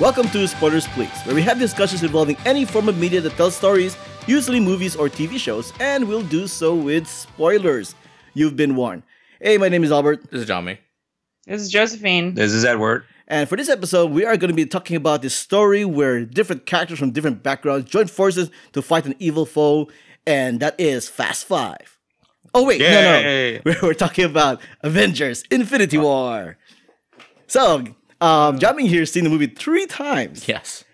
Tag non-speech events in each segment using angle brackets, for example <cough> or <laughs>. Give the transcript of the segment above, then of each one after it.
Welcome to Spoilers Please, where we have discussions involving any form of media that tells stories, usually movies or TV shows, and we'll do so with spoilers. You've been warned. Hey, my name is Albert, This is Johnny. This is Josephine. This is Edward. and for this episode, we are going to be talking about this story where different characters from different backgrounds join forces to fight an evil foe, and that is Fast Five. Oh, wait, no, Yay. no. <laughs> We're, we're talking about Avengers Infinity War. So, um, Jamming here seen the movie three times. Yes.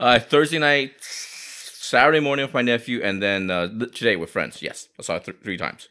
Uh, Thursday night, Saturday morning with my nephew, and then uh, today with friends. Yes, I saw it th- three times.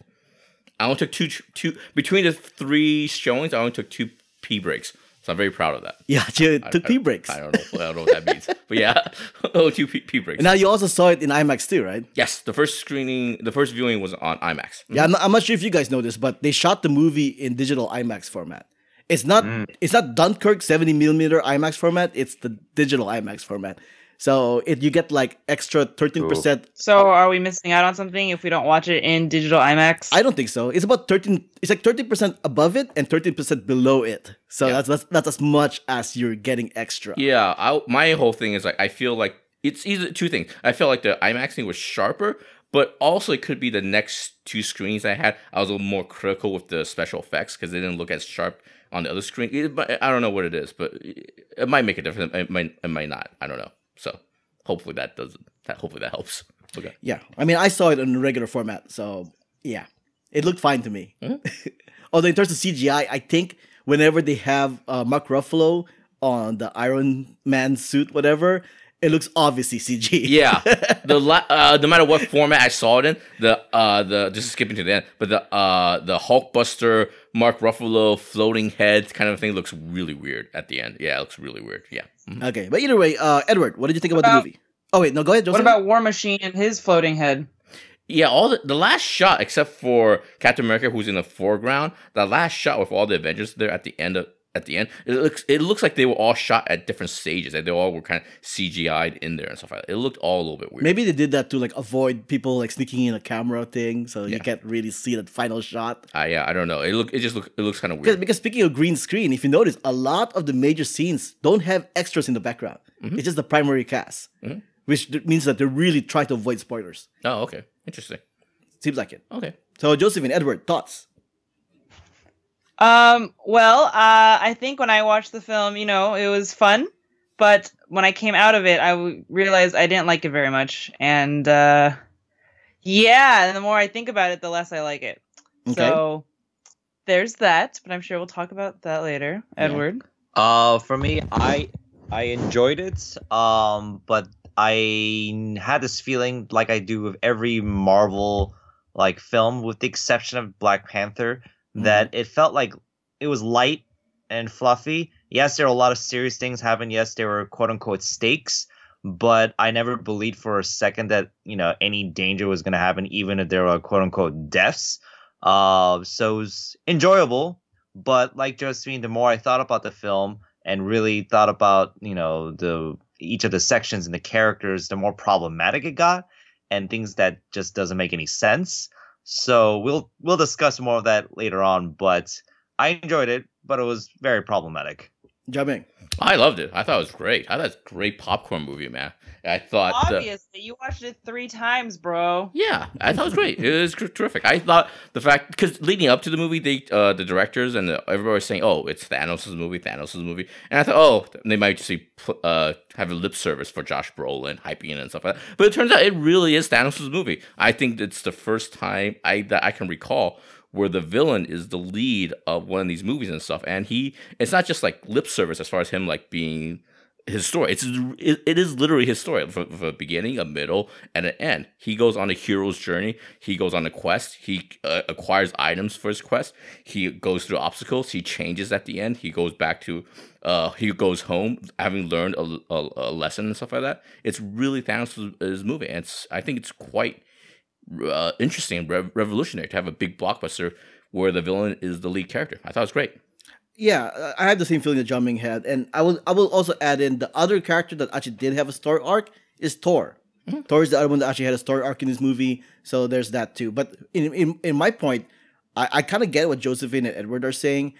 I only took two, two between the three showings. I only took two pee breaks, so I'm very proud of that. Yeah, <laughs> you I- took I- pee breaks. I don't know. I don't know what that means, <laughs> but yeah, <laughs> oh, two pee, pee breaks. And now you also saw it in IMAX too, right? yes, the first screening, the first viewing was on IMAX. Yeah, I'm not, I'm not sure if you guys know this, but they shot the movie in digital IMAX format. It's not mm. it's not Dunkirk 70 millimeter IMAX format. It's the digital IMAX format. So it you get like extra 13 percent. So, are we missing out on something if we don't watch it in digital IMAX? I don't think so. It's about 13. It's like 13 percent above it and 13 percent below it. So Yeah. that's, that's that's as much as you're getting extra. Yeah, I, my whole thing is like I feel like it's either two things. I feel like the IMAX thing was sharper, but also it could be the next two screens I had. I was a little more critical with the special effects because they didn't look as sharp on the other screen. It, I don't know what it is, but it, might make a difference. It might, it might not. I don't know. So hopefully that does that. Hopefully that helps. Okay. Yeah, I mean, I saw it in the regular format, so yeah, it looked fine to me. <laughs> Although in terms of CGI, I think whenever they have uh, Mark Ruffalo on the Iron Man suit, whatever, it looks obviously CG. Yeah, <laughs> the la- uh, no matter what format I saw it in, the uh the just skipping to the end, but the uh the Hulkbuster Mark Ruffalo floating head kind of thing looks really weird at the end. Yeah, it looks really weird. Yeah. Mhm. Okay, but either way, uh, Edward, what did you think about, the movie? Oh wait, no, go ahead. Joseph. what about War Machine and his floating head? Yeah, all the, the last shot except for Captain America who's in the foreground, the last shot with all the Avengers there at the end of at the end, it looks it looks like they were all shot at different stages. Like they all were kind of CGI'd in there and stuff like that. It looked all a little bit weird. Maybe they did that to like avoid people like sneaking in a camera thing, so you can't really see that final shot. Uh, yeah, I don't know. It look it just look it looks kind of weird. because speaking of green screen, if you notice, a lot of the major scenes don't have extras in the background. Mm-hmm. It's just the primary cast, which means that they really try to avoid spoilers. Oh, okay, interesting. Seems like it. Okay. So, Josephine, Edward, thoughts? Um, well, uh, I think when I watched the film, you know, it was fun, but when I came out of it, I w- realized I didn't like it very much, and uh, yeah, and the more I think about it, the less I like it. Okay. So there's that, but I'm sure we'll talk about that later. Yeah. Edward, Uh, for me, I I enjoyed it. Um, but I had this feeling like I do with every Marvel like film, with the exception of Black Panther, that it felt like it was light and fluffy. Yes, there were a lot of serious things happen. Yes, there were quote unquote stakes, but I never believed for a second that you know any danger was going to happen, even if there were quote unquote deaths. Uh, so it was enjoyable, but like Josephine, the more I thought about the film and really thought about you know the each of the sections and the characters, the more problematic it got, and things that just doesn't make any sense. So we'll we'll discuss more of that later on. But I enjoyed it, but it was very problematic. Jamming. I loved it. I thought it was great. I thought it was a great popcorn movie, man. I thought. uh, obviously, you watched it three times, bro. Yeah, I thought it was great. It was terrific. I thought the fact because leading up to the movie, they uh, the directors and the, everybody was saying, "Oh, it's Thanos' movie, Thanos' movie," and I thought, "Oh, they might just be, uh, have a lip service for Josh Brolin, hyping it and stuff like that." But it turns out it really is Thanos' movie. I think it's the first time I that I can recall where the villain is the lead of one of these movies and stuff, and he it's not just like lip service as far as him like being his story. It's it, it is literally his story from, from a beginning, a middle, and an end. He goes on a hero's journey. He goes on a quest. He uh, acquires items for his quest. He goes through obstacles. He changes at the end. He goes back to uh he goes home having learned a, a, a lesson and stuff like that. It's really Thanos' movie, and it's I think it's quite uh, interesting revolutionary to have a big blockbuster where the villain is the lead character. I thought it was great. Yeah, uh, I have the same feeling that Jumping had, and I will I will also add in the other character that actually did have a story arc is Thor. Thor is the other one that actually had a story arc in this movie, so there's that too. But in in, in my point, I, I kind of get what Josephine and Edward are saying.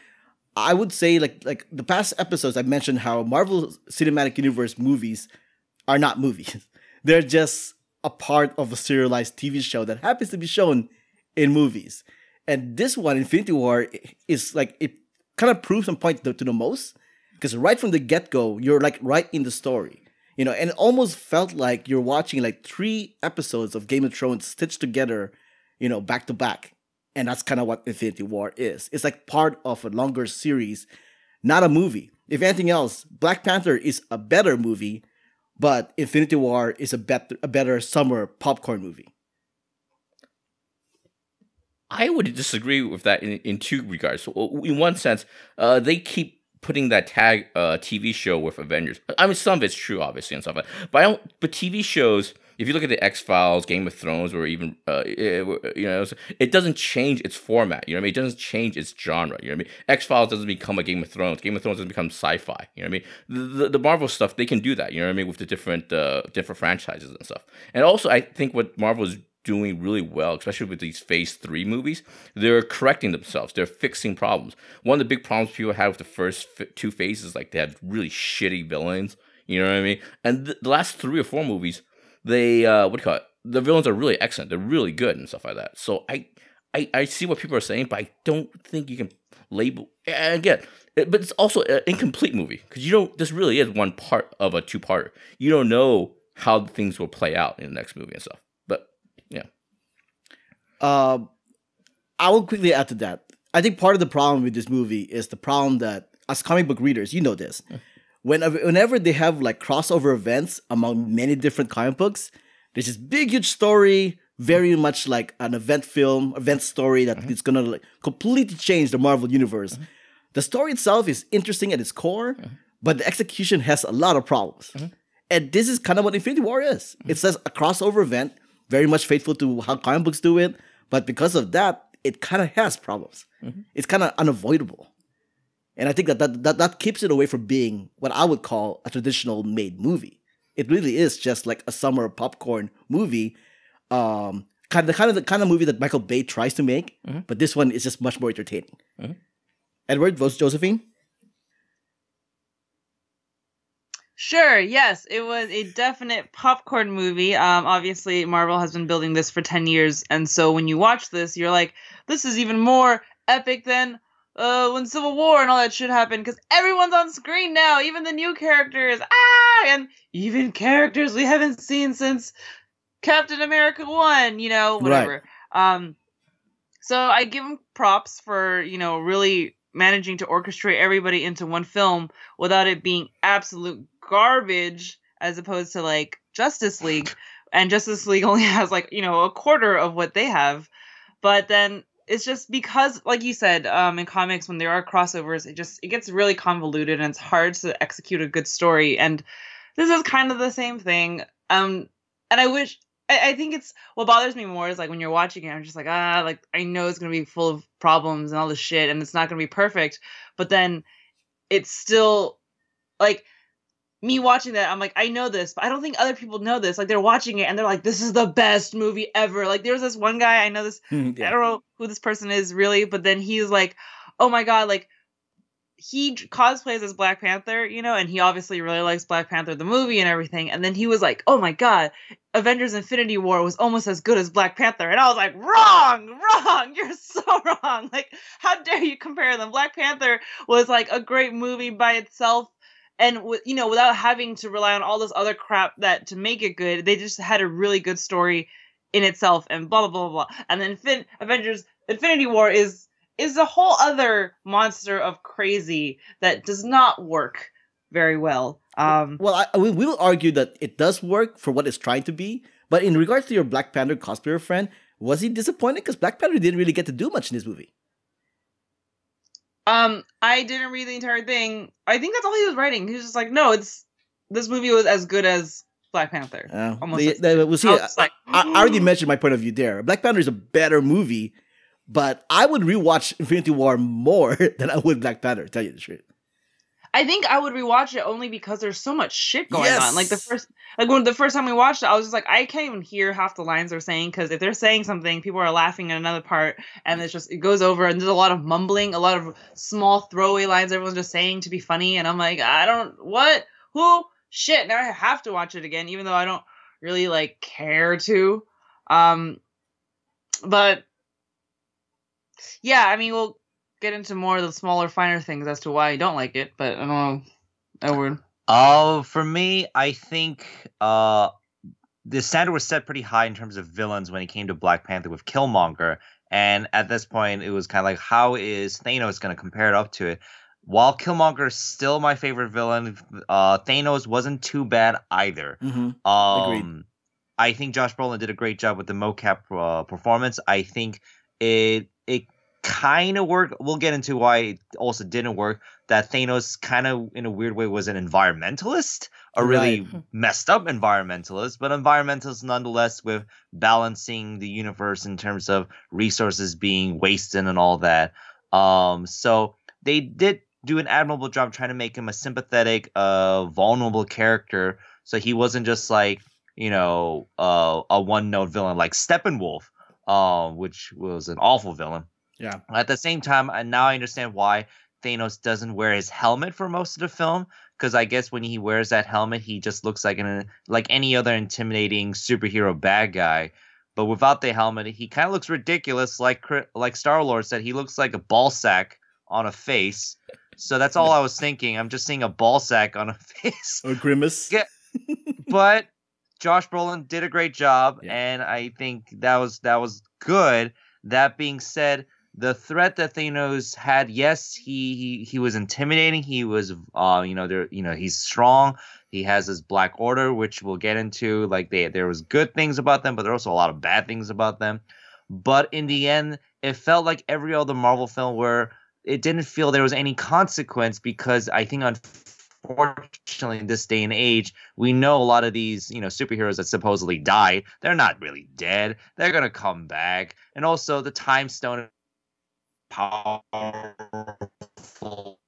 I would say like like the past episodes I mentioned how Marvel Cinematic Universe movies are not movies. <laughs> They're just a part of a serialized TV show that happens to be shown in movies. And this one, Infinity War, is like it kind of proves and point to, to the most because right from the get go, you're like right in the story, you know, and it almost felt like you're watching like three episodes of Game of Thrones stitched together, you know, back to back. And that's kind of what Infinity War is. It's like part of a longer series, not a movie. If anything else, Black Panther is a better movie, but Infinity War is a better a better summer popcorn movie. I would disagree with that in, in two regards. In one sense, uh, they keep putting that tag uh, TV show with Avengers. I mean, some of it's true, obviously, and stuff. But I don't. But TV shows, if you look at the X Files, Game of Thrones, or even uh, it, you know, it doesn't change its format. You know what I mean? It doesn't change its genre. You know what I mean? X Files doesn't become a Game of Thrones. Game of Thrones doesn't become sci-fi. You know what I mean? The, the, Marvel stuff they can do that. You know what I mean? With the different uh, different franchises and stuff. And also, I think what Marvel is doing really well, especially with these phase three movies. They're correcting themselves. They're fixing problems. One of the big problems people had with the first two phases, like they had really shitty villains. You know what I mean? And th- the last three or four movies, they uh, what do you call it? The villains are really excellent. They're really good and stuff like that. So I, I, I see what people are saying, but I don't think you can label. Again, it, but it's also an incomplete movie because you don't. This really is one part of a two-parter. You don't know how things will play out in the next movie and stuff. Uh, I will quickly add to that. I think part of the problem with this movie is the problem that as comic book readers, you know this. Whenever, whenever they have like crossover events among many different comic books, there's this big, huge story, very much like an event film, event story that mm-hmm. is gonna like completely change the Marvel universe. Mm-hmm. The story itself is interesting at its core, mm-hmm. but the execution has a lot of problems. Mm-hmm. And this is kind of what Infinity War is. It's just a crossover event, very much faithful to how comic books do it, but because of that, it kind of has problems. Mm-hmm. It's kind of unavoidable. And I think that, that that that keeps it away from being what I would call a traditional made movie. It really is just like a summer popcorn movie. Um, kind of the kind of the kind of movie that Michael Bay tries to make, mm-hmm. but this one is just much more entertaining. Mm-hmm. Edward votes Josephine. Sure. Yes, it was a definite popcorn movie. Um, obviously, Marvel has been building this for ten years, and so when you watch this, you're like, this is even more epic than uh, when Civil War and all that shit happened because everyone's on screen now, even the new characters. Ah, and even characters we haven't seen since Captain America One. You know, whatever. Right. Um, so I give him props for you know really managing to orchestrate everybody into one film without it being absolute garbage as opposed to like Justice League. And Justice League only <laughs> has like, you know, a quarter of what they have. But then it's just because like you said um, in comics when there are crossovers it just it gets really convoluted and it's hard to execute a good story. And this is kind of the same thing. Um and i wish I, I, think it's what bothers me more is like when you're watching it i'm just like ah like i know it's gonna be full of problems and all this shit and it's not gonna be perfect. But then it's still like me watching that, I'm like, I know this, but I don't think other people know this. Like they're watching it and they're like, this is the best movie ever. Like there's this one guy, I know this, hmm, yeah. I don't know who this person is really, but then he's like, oh my god, like he cosplays as Black Panther, you know, and he obviously really likes Black Panther the movie and everything. And then he was like, "Oh my god, Avengers: Infinity War was almost as good as Black Panther." And I was like, "Wrong, <laughs> wrong. You're so wrong. Like, how dare you compare them? Black Panther was like a great movie by itself and you know without having to rely on all this other crap that to make it good they just had a really good story in itself and blah blah blah blah and then fin- avengers infinity war is is a whole other monster of crazy that does not work very well. Um well I, we will argue that it does work for what it's trying to be but in regards to your black panther cosplayer friend was he disappointed? Because black panther didn't really get to do much in this movie um, I didn't read the entire thing. I think that's all he was writing. He was just like, no, it's this movie was as good as Black Panther. Uh, Almost. The, the, we'll see. I, like, I, I, already mentioned my point of view there. Black Panther is a better movie, but I would rewatch Infinity War more <laughs> than I would Black Panther. Tell you the truth. I think I would rewatch it only because there's so much shit going on. Like the first, like when the first time we watched it, I was just like, I can't even hear half the lines they're saying because if they're saying something, people are laughing at another part, and it's just it goes over, and there's a lot of mumbling, a lot of small throwaway lines everyone's just saying to be funny, and I'm like, I don't what who shit. Now I have to watch it again, even though I don't really like care to. Um, but yeah, I mean, we'll get into more of the smaller, finer things as to why I don't like it. But I don't know, Edward. Uh, for me, I think uh, the standard was set pretty high in terms of villains when it came to Black Panther with Killmonger, and at this point, it was kind of like, how is Thanos going to compare it up to it? While Killmonger is still my favorite villain, uh, Thanos wasn't too bad either. hmm Um, Agreed. I think Josh Brolin did a great job with the mocap uh, performance. I think it it kind of work. We'll get into why it also didn't work. That Thanos kind of in a weird way was an environmentalist, a really Right. messed up environmentalist, but environmentalist nonetheless with balancing the universe in terms of resources being wasted and all that. Um, so they did do an admirable job trying to make him a sympathetic, uh, vulnerable character. So he wasn't just like you know, uh, a one note villain like Steppenwolf, um, which was an awful villain. Yeah. At the same time, and now I understand why Thanos doesn't wear his helmet for most of the film, because I guess when he wears that helmet, he just looks like an like any other intimidating superhero bad guy. But without the helmet, he kind of looks ridiculous, like like Star Lord said. He looks like a ball sack on a face. So that's all I was thinking. I'm just seeing a ball sack on a <laughs> face Or Grimace. Yeah. but Josh Brolin did a great job, Yeah. and I think that was that was good. That being said, the threat that Thanos had, yes, he he, he was intimidating. He was, uh, you know, there, you know, he's strong. He has his Black Order, which we'll get into. Like they, there was good things about them, but there are also a lot of bad things about them. But in the end, it felt like every other Marvel film where it didn't feel there was any consequence because I think unfortunately in this day and age we know a lot of these you know superheroes that supposedly died they're not really dead they're gonna come back and also the time stone powerful <laughs>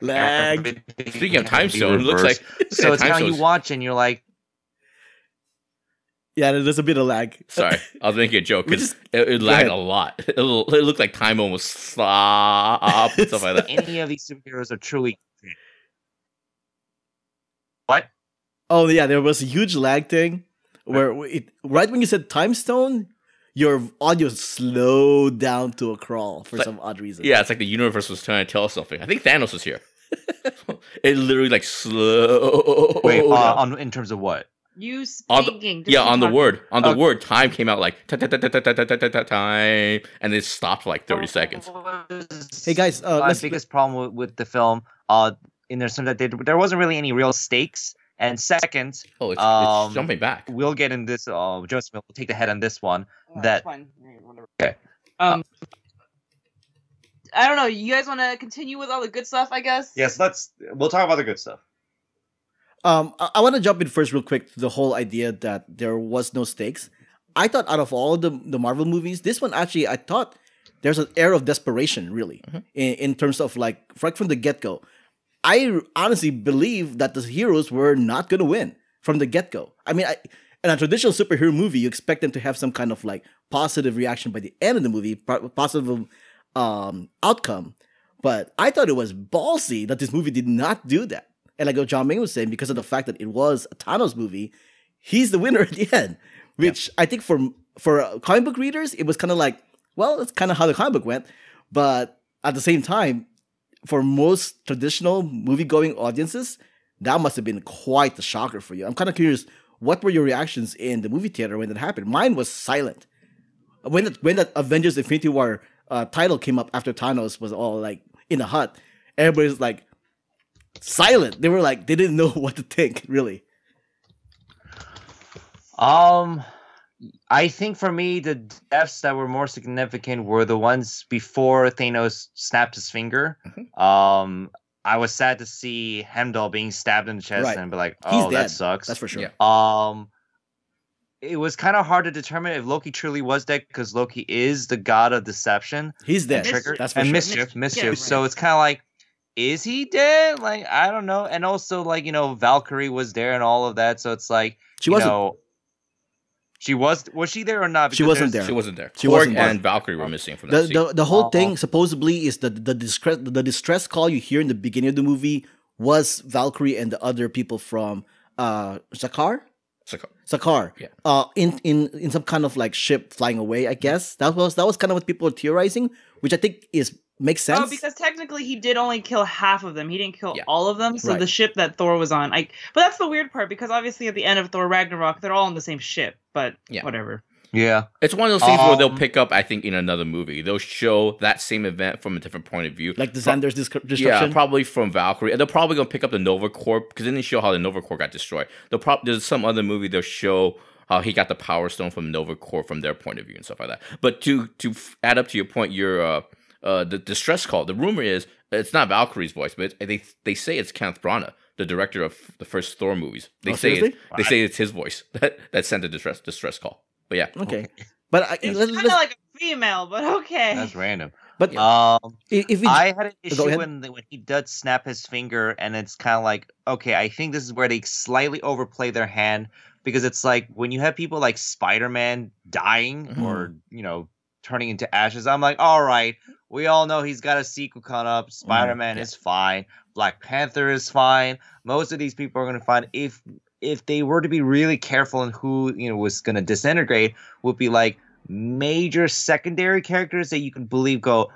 Lag. Speaking of time stone, it looks like <laughs> so it's how kind you watch and you're like Yeah, there's a bit of lag. <laughs> Sorry, I was making a joke because just- it, it lagged ahead. a lot. It, l- it looked like time almost stopped and stuff like that. any of these superheroes are truly what Oh yeah, there was a huge lag thing where it, right when you said time stone, your audio slowed down to a crawl for like, some odd reason. Yeah, it's like the universe was trying to tell us something. I think Thanos was here. it literally like slow. Wait, uh, on in terms of what? You speaking? Yeah, on the word, on the word, time came out like time, and it stopped like thirty seconds. Hey guys, uh, my biggest problem with the film, uh, in the sense that there wasn't really any real stakes and second, Oh, it's, Um, it's jumping back. we'll get in this. Uh, Joseph will take the head on this one. Oh, that- fine. Okay. Um, I don't know. You guys want to continue with all the good stuff? I guess. Yes, let's. We'll talk about the good stuff. Um, I, I want to jump in first, real quick, to the whole idea that there was no stakes. I thought out of all the the Marvel movies, this one actually, I thought there's an air of desperation, really, in, in terms of like right from the get go. I honestly believe that the heroes were not going to win from the get go. I mean, I, in a traditional superhero movie, you expect them to have some kind of like positive reaction by the end of the movie, positive um, outcome. But I thought it was ballsy that this movie did not do that. And like what John Ming was saying, because of the fact that it was a Thanos movie, he's the winner <laughs> at the end. Which I think for for uh, comic book readers, it was kind of like, well, that's kind of how the comic book went. But at the same time, for most traditional movie going audiences, that must have been quite the shocker for you. I'm kind of curious, what were your reactions in the movie theater when that happened? Mine was silent. When that when that Avengers Infinity War uh, title came up after Thanos was all like in a hut, everybody's like silent. They were like they didn't <laughs> know what to think, really. Um, I think for me, the deaths that were more significant were the ones before Thanos snapped his finger. Um, I was sad to see Heimdall being stabbed in the chest Right. and be like, "Oh, dead. that sucks." That's for sure. Yeah. Um, it was kind of hard to determine if Loki truly was dead because Loki is the god of deception He's dead. Mischief. trigger That's for and sure. mischief, Mischief. mischief. Yeah, So it's kind of like is he dead? Like I don't know. And also like you know Valkyrie was there and all of that, so it's like She you wasn't. know, she was was she there or not? She wasn't there. She wasn't there. She Korg wasn't there. and Valkyrie were missing from the, that scene. the the whole Uh-uh. thing supposedly is the the distress the distress call you hear in the beginning of the movie was Valkyrie and the other people from uh Sakaar So- Sakaar Yeah. uh in in in some kind of like ship flying away I guess that was that was kind of what people were theorizing which I think is makes sense Oh, because technically he did only kill half of them. He didn't kill Yeah. all of them. So Right. the ship that Thor was on, I. But that's the weird part because obviously at the end of Thor Ragnarok, they're all on the same ship. But Yeah. whatever. Yeah. It's one of those things where they'll Um, pick up, I think, in another movie. They'll show that same event from a different point of view. like the Pro- Xandar's dis- Yeah, probably from Valkyrie. And they're probably gonna pick up the Nova Corps because then they show how the Nova Corps got destroyed. They'll prob- there's some other movie they'll show how he got the Power Stone from Nova Corps from their point of view and stuff like that. But to to f- add up to your point, your uh, uh, the distress call. The rumor is it's not Valkyrie's voice, but it's, they they say it's Kenneth Branagh, the director of the first Thor movies. They Oh, say it's, seriously? they say it's his voice <laughs> that that sent the distress distress call. But yeah, okay but I, It's kind of like a female, but okay. That's random. but Um, if if we I had an issue ahead. when when he does snap his finger, and it's kind of like, okay, I think this is where they slightly overplay their hand because it's like when you have people like Spider Man dying Mm-hmm. or you know turning into ashes. I'm like, all right, we all know he's got a sequel coming up. Mm, Spider Man yeah. is fine. Black Panther is fine. Most of these people are going to find if if they were to be really careful in who you know was going to disintegrate, would be like major secondary characters that you can believe go,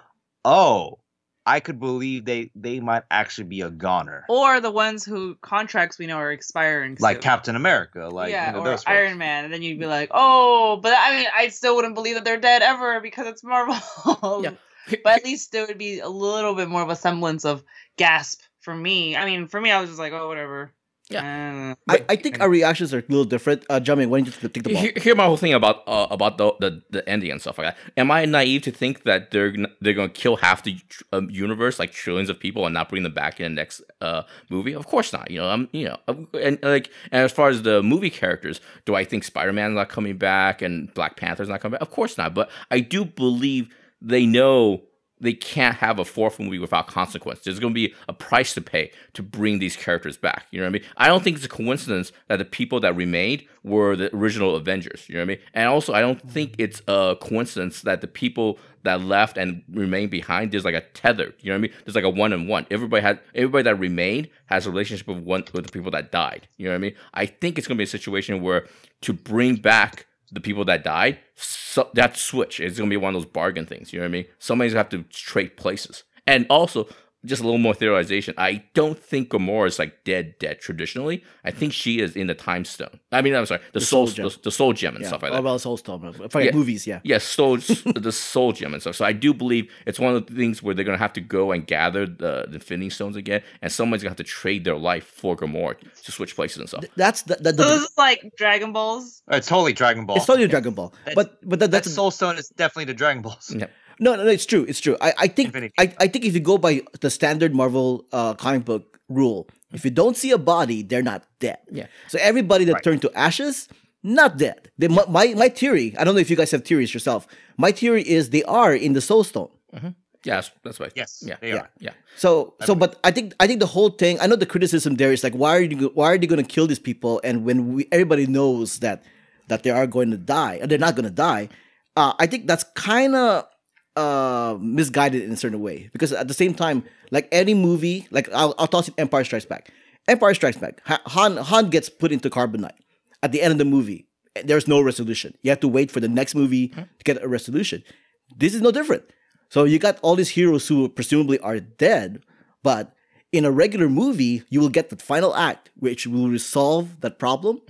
oh, I could believe they they might actually be a goner, or the ones who contracts we know are expiring. like soon. Captain America, like yeah, you know, or those folks. Iron Man, and then you'd be like, oh, but I mean, I still wouldn't believe that they're dead ever because it's Marvel. Yeah. <laughs> but at least there would be a little bit more of a semblance of gasp for me. I mean, for me, I was just like, oh, whatever. Yeah. Uh, I, I think our reactions are a little different uh Jamin why don't you take the ball Here, here my whole thing about uh, about the, the the ending and stuff like that. Am I naive to think that they're gonna, they're going to kill half the um, universe, like trillions of people, and not bring them back in the next uh, movie? Of course not. You know, I'm you know, I'm- and like and as far as the movie characters, do I think Spider Man's not coming back and Black Panther's not coming back? Of course not. But I do believe they know they can't have a fourth movie without consequence. There's going to be a price to pay to bring these characters back. You know what I mean? I don't think it's a coincidence that the people that remained were the original Avengers. You know what I mean? And also, I don't think mm-hmm. it's a coincidence that the people that left and remained behind there's like a tether. You know what I mean? There's like a one on one. Everybody had everybody that remained has a relationship with one with the people that died. You know what I mean? I think it's going to be a situation where to bring back the people that died, so that switch. It's gonna be one of those bargain things. You know what I mean? Somebody's gonna have to trade places. And also, just a little more theorization. I don't think Gamora is like dead, dead traditionally. I think she is in the time stone. I mean, I'm sorry, the, soul, soul gem. the, the soul gem and yeah. stuff like that. oh, that. well Soulstone for like Yeah. movies yeah Yes, soul, <laughs> the soul gem and stuff. So I do believe it's one of the things where they're gonna have to go and gather the, the Infinity Stones again, and someone's gonna have to trade their life for Gamora to switch places and stuff. that's the, the, the, so this is like Dragon Balls. It's totally Dragon Ball. it's totally Dragon Ball That's- but but that, that Soul Stone is definitely the Dragon Balls. Yeah. No, no, no, it's true. It's true. I, I think Infinity. I, I think if you go by the standard Marvel uh, comic book rule, if you don't see a body, they're not dead. Yeah. So everybody that Right. turned to ashes, not dead. They, my, my my theory. I don't know if you guys have theories yourself. My theory is they are in the Soul Stone. Yeah, that's, that's right. Yes, Yeah. they Yeah. are. Yeah. So so, but I think I think the whole thing. I know the criticism there is like, why are you why are they going to kill these people? And when we, everybody knows that that they are going to die, and they're not going to die, uh, I think that's kind of uh, misguided in a certain way. Because at the same time, like any movie, like I'll, I'll toss it Empire Strikes Back. Empire Strikes Back. Ha- Han Han gets put into carbonite at the end of the movie. There's no resolution. You have to wait for the next movie to get a resolution. This is no different. So you got all these heroes who presumably are dead, but in a regular movie, you will get the final act, which will resolve that problem.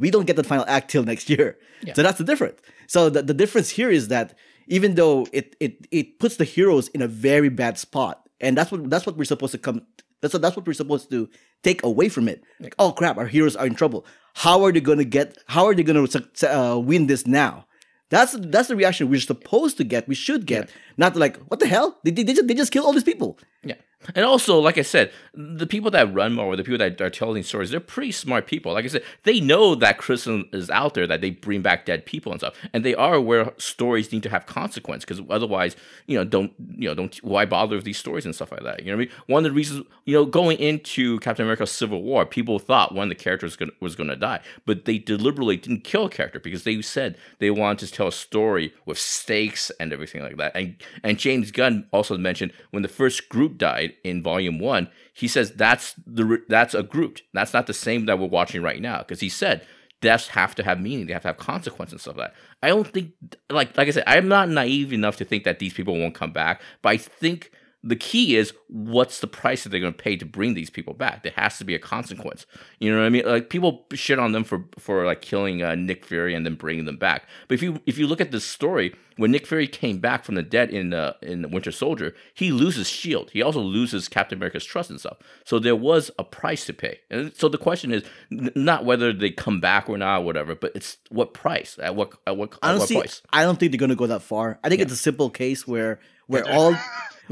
We don't get the final act till next year. Yeah. So that's the difference. So the, the difference here is that even though it, it it puts the heroes in a very bad spot, and that's what that's what we're supposed to come that's what, that's what we're supposed to take away from it. Like, oh crap, our heroes are in trouble. How are they going to get? How are they going to uh, win this now? That's that's the reaction we're supposed to get. We should get. Not like what the hell? They, they, they, just, they just killed all these people. Yeah. And also, like I said, the people that run Marvel, the people that are telling stories, they're pretty smart people. Like I said, they know that criticism is out there, that they bring back dead people and stuff, and they are aware stories need to have consequence because otherwise, you know, don't you know, don't why bother with these stories and stuff like that. You know what I mean? One of the reasons, you know, going into Captain America: Civil War, people thought one of the characters was going to die, but they deliberately didn't kill a character because they said they wanted to tell a story with stakes and everything like that. And and James Gunn also mentioned when the first group died in Volume One, he says that's the that's a group. That's not the same that we're watching right now because he said deaths have to have meaning. They have to have consequences and stuff like that. I don't think like like I said, I'm not naive enough to think that these people won't come back, but I think the key is what's the price that they're going to pay to bring these people back. There has to be a consequence. You know what I mean? Like people shit on them for for like killing uh, Nick Fury and then bringing them back. But if you if you look at this story, when Nick Fury came back from the dead in uh, in Winter Soldier, he loses Shield. He also loses Captain America's trust and stuff. So there was a price to pay. And so the question is n- not whether they come back or not, or whatever, but it's what price at what at what, at what Honestly, price. I don't think they're gonna go that far. I think it's a simple case where where all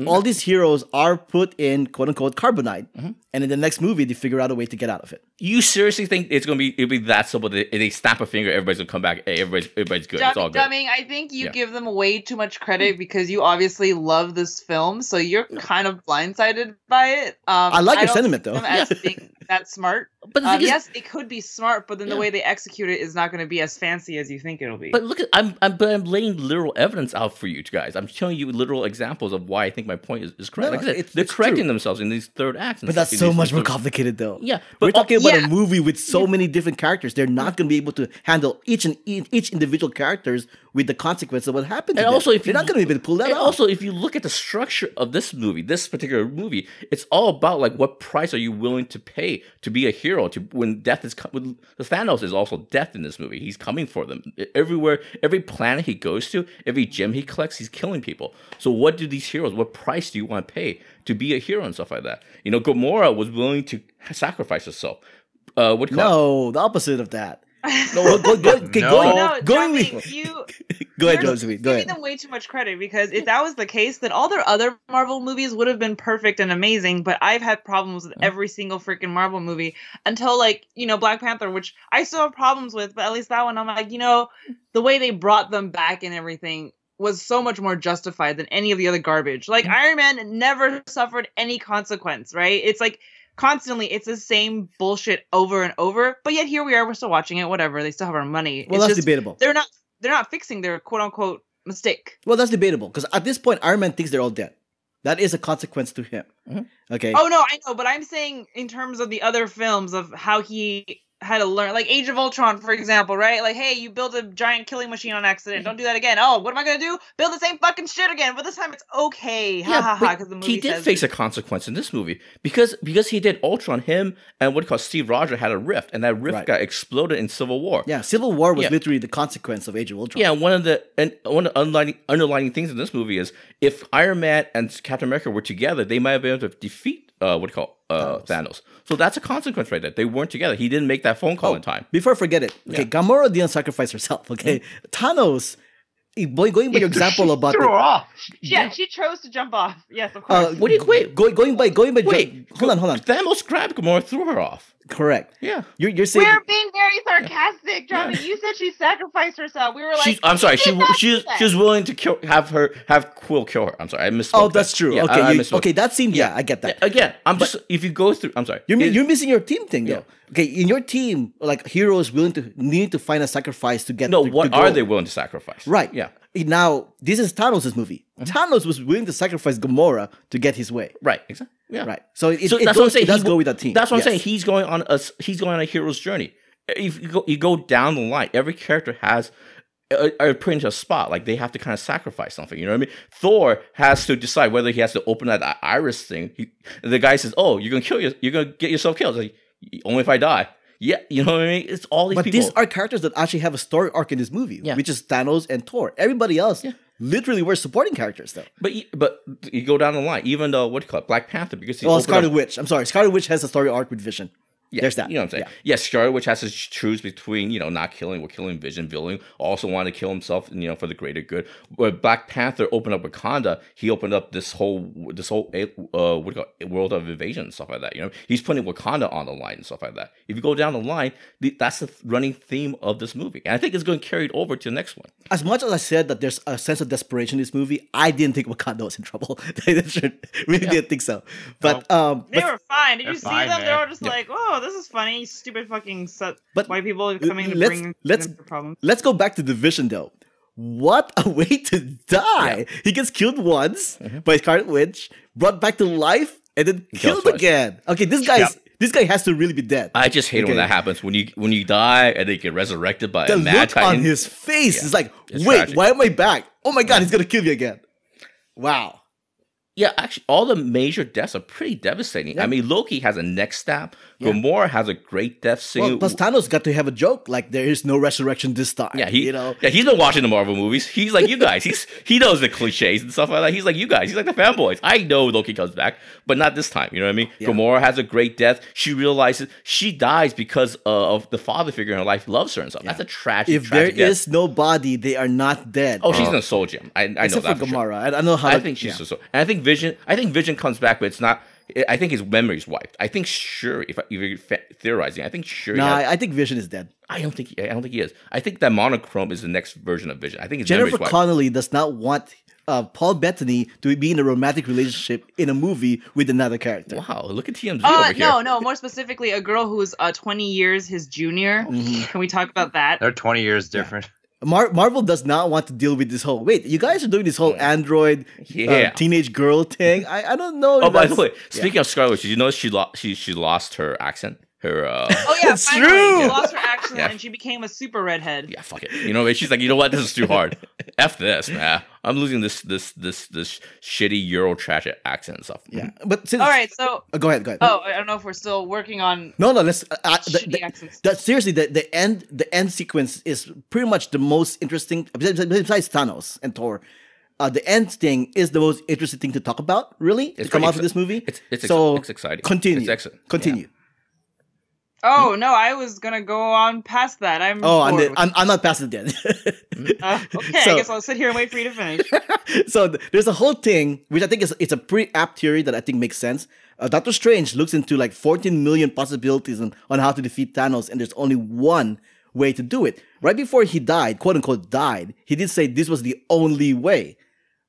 all these heroes are put in quote unquote carbonite, Mm-hmm. and in the next movie they figure out a way to get out of it. You seriously think it's gonna be it'll be that simple? That they snap a finger, everybody's gonna come back. Hey, everybody's everybody's good. it's all good. Dumming, I think you Yeah. give them way too much credit because you obviously love this film, so you're kind of blindsided by it. Um, I like your don't sentiment, though. them as being that smart. <laughs> But the Um, thing is, yes, it could be smart, but then the way they execute it is not going to be as fancy as you think it'll be. But look at I'm I'm but I'm laying literal evidence out for you guys. I'm showing you literal examples of why I think my point is, is correct. No, like I said, it's- they're it's correcting true. themselves in these third acts. But that's so much more complicated, though. Yeah, We're but talking about yeah. a movie with so many different characters. They're not going to be able to handle each and each, individual characters with the consequence of what happened. To And them. also, if they're you- not going to be able to pull that and off. also, if you look at the structure of this movie, this particular movie, it's all about like what price are you willing to pay to be a hero? To when death is coming, the Thanos is also death in this movie. He's coming for them everywhere, every planet he goes to, every gem he collects, he's killing people. So, what do these heroes? What price do you want to pay to be a hero and stuff like that? You know, Gamora was willing to sacrifice herself. Uh, what do you call it? no, the opposite of that. No, <laughs> go, go, okay, No. going, no, going Dumming, with, you <laughs> go ahead, you're Josephine. Go giving ahead. them way too much credit because if that was the case, then all their other Marvel movies would have been perfect and amazing. But I've had problems with every single freaking Marvel movie until like you know Black Panther, which I still have problems with, but at least that one I'm like you know the way they brought them back and everything was so much more justified than any of the other garbage. Like Iron Man never suffered any consequence, right? It's like constantly it's the same bullshit over and over, but yet here we are, we're still watching it. Whatever, they still have our money. Well, it's that's just, debatable. they're not they're not fixing their quote unquote mistake. Well, that's debatable because at this point, Iron Man thinks they're all dead. That is a consequence to him. Mhm. Okay. Oh no, I know, but I'm saying in terms of the other films of how he had to learn, like Age of Ultron, for example, right? Like, hey, you build a giant killing machine on accident. Don't do that again. Oh, what am I gonna do? Build the same fucking shit again, but this time it's okay. Ha ha ha. Because the movie he did says face a consequence in this movie because because he did Ultron. Him and what do you call Steve Rogers had a rift, and that rift Right. got exploded in Civil War. Yeah, Civil War was Yeah. literally the consequence of Age of Ultron. Yeah, one of the and one of the underlining, underlining things in this movie is if Iron Man and Captain America were together, they might have been able to defeat uh, what do you call uh, Thanos. So that's a consequence right there. They weren't together. He didn't make that phone call in time. Before I forget it, okay, Gamora didn't sacrifice herself. Okay, Thanos. Boy, going by <laughs> your example about Threw her the, off. Yeah, she chose to jump off. Yes, of course. uh, What do you- wait. Going, going by going by Wait, hold on, hold on. Thanos grabbed Gamora, threw her off. Correct. Yeah, You're you're saying We're being very sarcastic, Johnny. You said she sacrificed herself. We were like, she's. I'm sorry. "She She did not she was that." she willing to kill, have her have Quill kill her. I'm sorry. I misspoke. Oh, there. that's true. Yeah, okay, I, I you- misspoke. okay, that seemed yeah, I get that. Again, I'm just if you go through. I'm sorry. You're, It- you're missing your team thing though. Yeah. Okay, in your team, like heroes willing to need to find a sacrifice to get. no. to, What to are they willing to sacrifice? Right. Yeah. Now this is Thanos' movie. Mm-hmm. Thanos was willing to sacrifice Gamora to get his way. Right. Exactly. Yeah. Right. So it, So it that's goes, what I'm saying. It does He- go with that team. That's what I'm saying. He's going on a he's going on a hero's journey. If you go, you go down the line, every character has are put into a spot. Like they have to kind of sacrifice something. You know what I mean? Thor has to decide whether he has to open that iris thing. He, the guy says, "Oh, you're gonna kill your, you're gonna get yourself killed." Like only if I die. Yeah, you know what I mean? It's all these But people. these are characters that actually have a story arc in this movie, Yeah. which is Thanos and Thor. Everybody else Yeah. literally were supporting characters though. but you, but you go down the line. Even though what do you call it, Black Panther, because he Well, opened Scarlet up- Witch. I'm sorry, Scarlet Witch has a story arc with Vision. Yeah, There's that. You know what I'm saying? Yeah. Yes, Scarlet Witch has to choose between you know not killing or killing Vision. Villain also wanted to kill himself, you know, for the greater good. But Black Panther opened up Wakanda. He opened up this whole this whole uh what do you call it, world of invasion and stuff like that. You know, he's putting Wakanda on the line and stuff like that. If you go down the line, the, that's the running theme of this movie, and I think it's going to carry it over to the next one. As much as I said that there's a sense of desperation in this movie, I didn't think Wakanda was in trouble. <laughs> really didn't think so. But um, They but, were fine. Did you see fine, them? They man. were just Yeah. like, "Oh, this is funny." Stupid fucking set. But white people are coming to let's- bring let's- them problems. let's go back to the vision though. What a way to die! He gets killed once mm-hmm. by Scarlet Witch, brought back to life, and then He kills killed twice. again. Okay, this guy's this guy has to really be dead. I just hate it when that happens. When you when you die and they get resurrected by the a mad look titan. on his face is like, It's wait, tragic. why am I back? Oh my god, he's gonna kill me again. Wow. Yeah, actually, all the major deaths are pretty devastating. Yeah. I mean, Loki has a neck stab. Yeah. Gamora has a great death scene. Well, plus Thanos got to have a joke like there is no resurrection this time. yeah, he, you know. yeah, he's been watching the Marvel movies. He's like you guys. He's he knows the cliches and stuff like that. He's like you guys. He's like the fanboys. I know Loki comes back, but not this time. You know what I mean? Yeah. Gamora has a great death. She realizes she dies because uh, of the father figure in her life loves her and stuff. That's a tragic. If there death. is no body, they are not dead. oh, she's in a soul gem. I, I know that for for sure. Gamora. I, I know how. I to- think she's yeah. so, so. And I think Vision. I think Vision comes back, but it's not. I think his memory's wiped. I think sure. If, I, if you're fa- theorizing, I think sure. he No, has- I, I think Vision is dead. I don't think. I don't think he is. I think that monochrome is the next version of Vision. I think his Jennifer memory's wiped. Connelly does not want uh, Paul Bettany to be in a romantic relationship in a movie with another character. Wow, look at TMZ Uh, over here. no, no. More specifically, a girl who's uh 20 years his junior. Mhm. Can we talk about that? They're 20 years different. Mar- Marvel does not want to deal with this whole. Wait, you guys are doing this whole android uh, Yeah. teenage girl thing. I, I don't know. Oh, by the way, speaking of Scarlet did you know she lost? She she lost her accent. Her uh, <laughs> Oh yeah, It's finally, true. she lost her accent Yeah. and she became a super redhead. yeah, fuck it. You know, she's like, you know what? This is too hard. <laughs> F this, man. I'm losing this this this this shitty Euro trash accent and stuff. Yeah, but since, All right, so uh, go ahead, go ahead. oh, I don't know if we're still working on No, no. Let's. Uh, uh, the, shitty the, accents. seriously, the, the end, the end sequence is pretty much the most interesting. Besides besides Thanos and Thor, uh, the end thing is the most interesting thing to talk about. Really, to It's come pretty out of this movie. It's it's, ex- so it's exciting. continue. It's excellent. Continue. Oh no, I was gonna go on past that. I'm Oh, I'm, the, I'm I'm not past it yet. <laughs> uh, <laughs> okay, so- I guess I'll sit here and wait for you to finish. <laughs> so th- there's a whole thing which I think is it's a pretty apt theory that I think makes sense. Uh, Doctor Strange looks into like 14 million possibilities on, on how to defeat Thanos, and there's only one way to do it. Right before he died, quote unquote died, he did say this was the only way,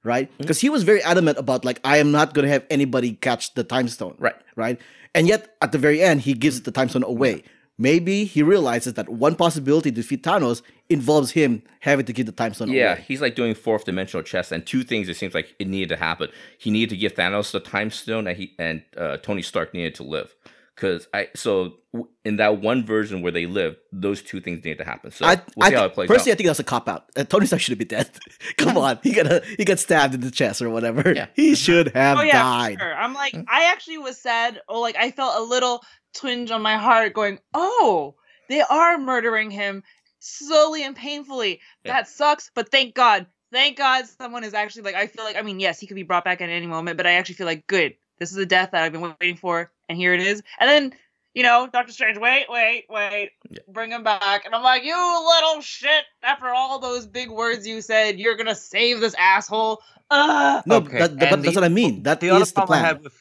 right? Because he was very adamant about like I am not gonna have anybody catch the time stone, Right. Right, and yet at the very end he gives the time stone away. Maybe he realizes that one possibility to defeat Thanos involves him having to give the time stone away. Yeah, away. he's like doing fourth dimensional chess, and two things it seems like it needed to happen. He needed to give Thanos the time stone, and he and uh, Tony Stark needed to live. Because I so in that one version where they live, those two things need to happen. So I, we'll I see how think- it plays personally, I think that's a cop out. Uh, Tony Stark should be dead. <laughs> Come on, he got a, he got stabbed in the chest or whatever. Yeah. He should have oh yeah, died. sure. I'm like, I actually was sad. Oh, like I felt a little twinge on my heart, going, "Oh, they are murdering him slowly and painfully. Yeah. That sucks." But thank God, thank God, someone is actually like. I feel like, I mean, yes, he could be brought back at any moment, but I actually feel like, good. This is a death that I've been waiting for, and here it is. And then. You know, Doctor Strange, wait, wait, wait, Yeah. bring him back. And I'm like, you little shit. After all those big words you said, you're gonna save this asshole. Ugh. No, Okay, that, that- and that's the- what I mean. That the other is the problem I had with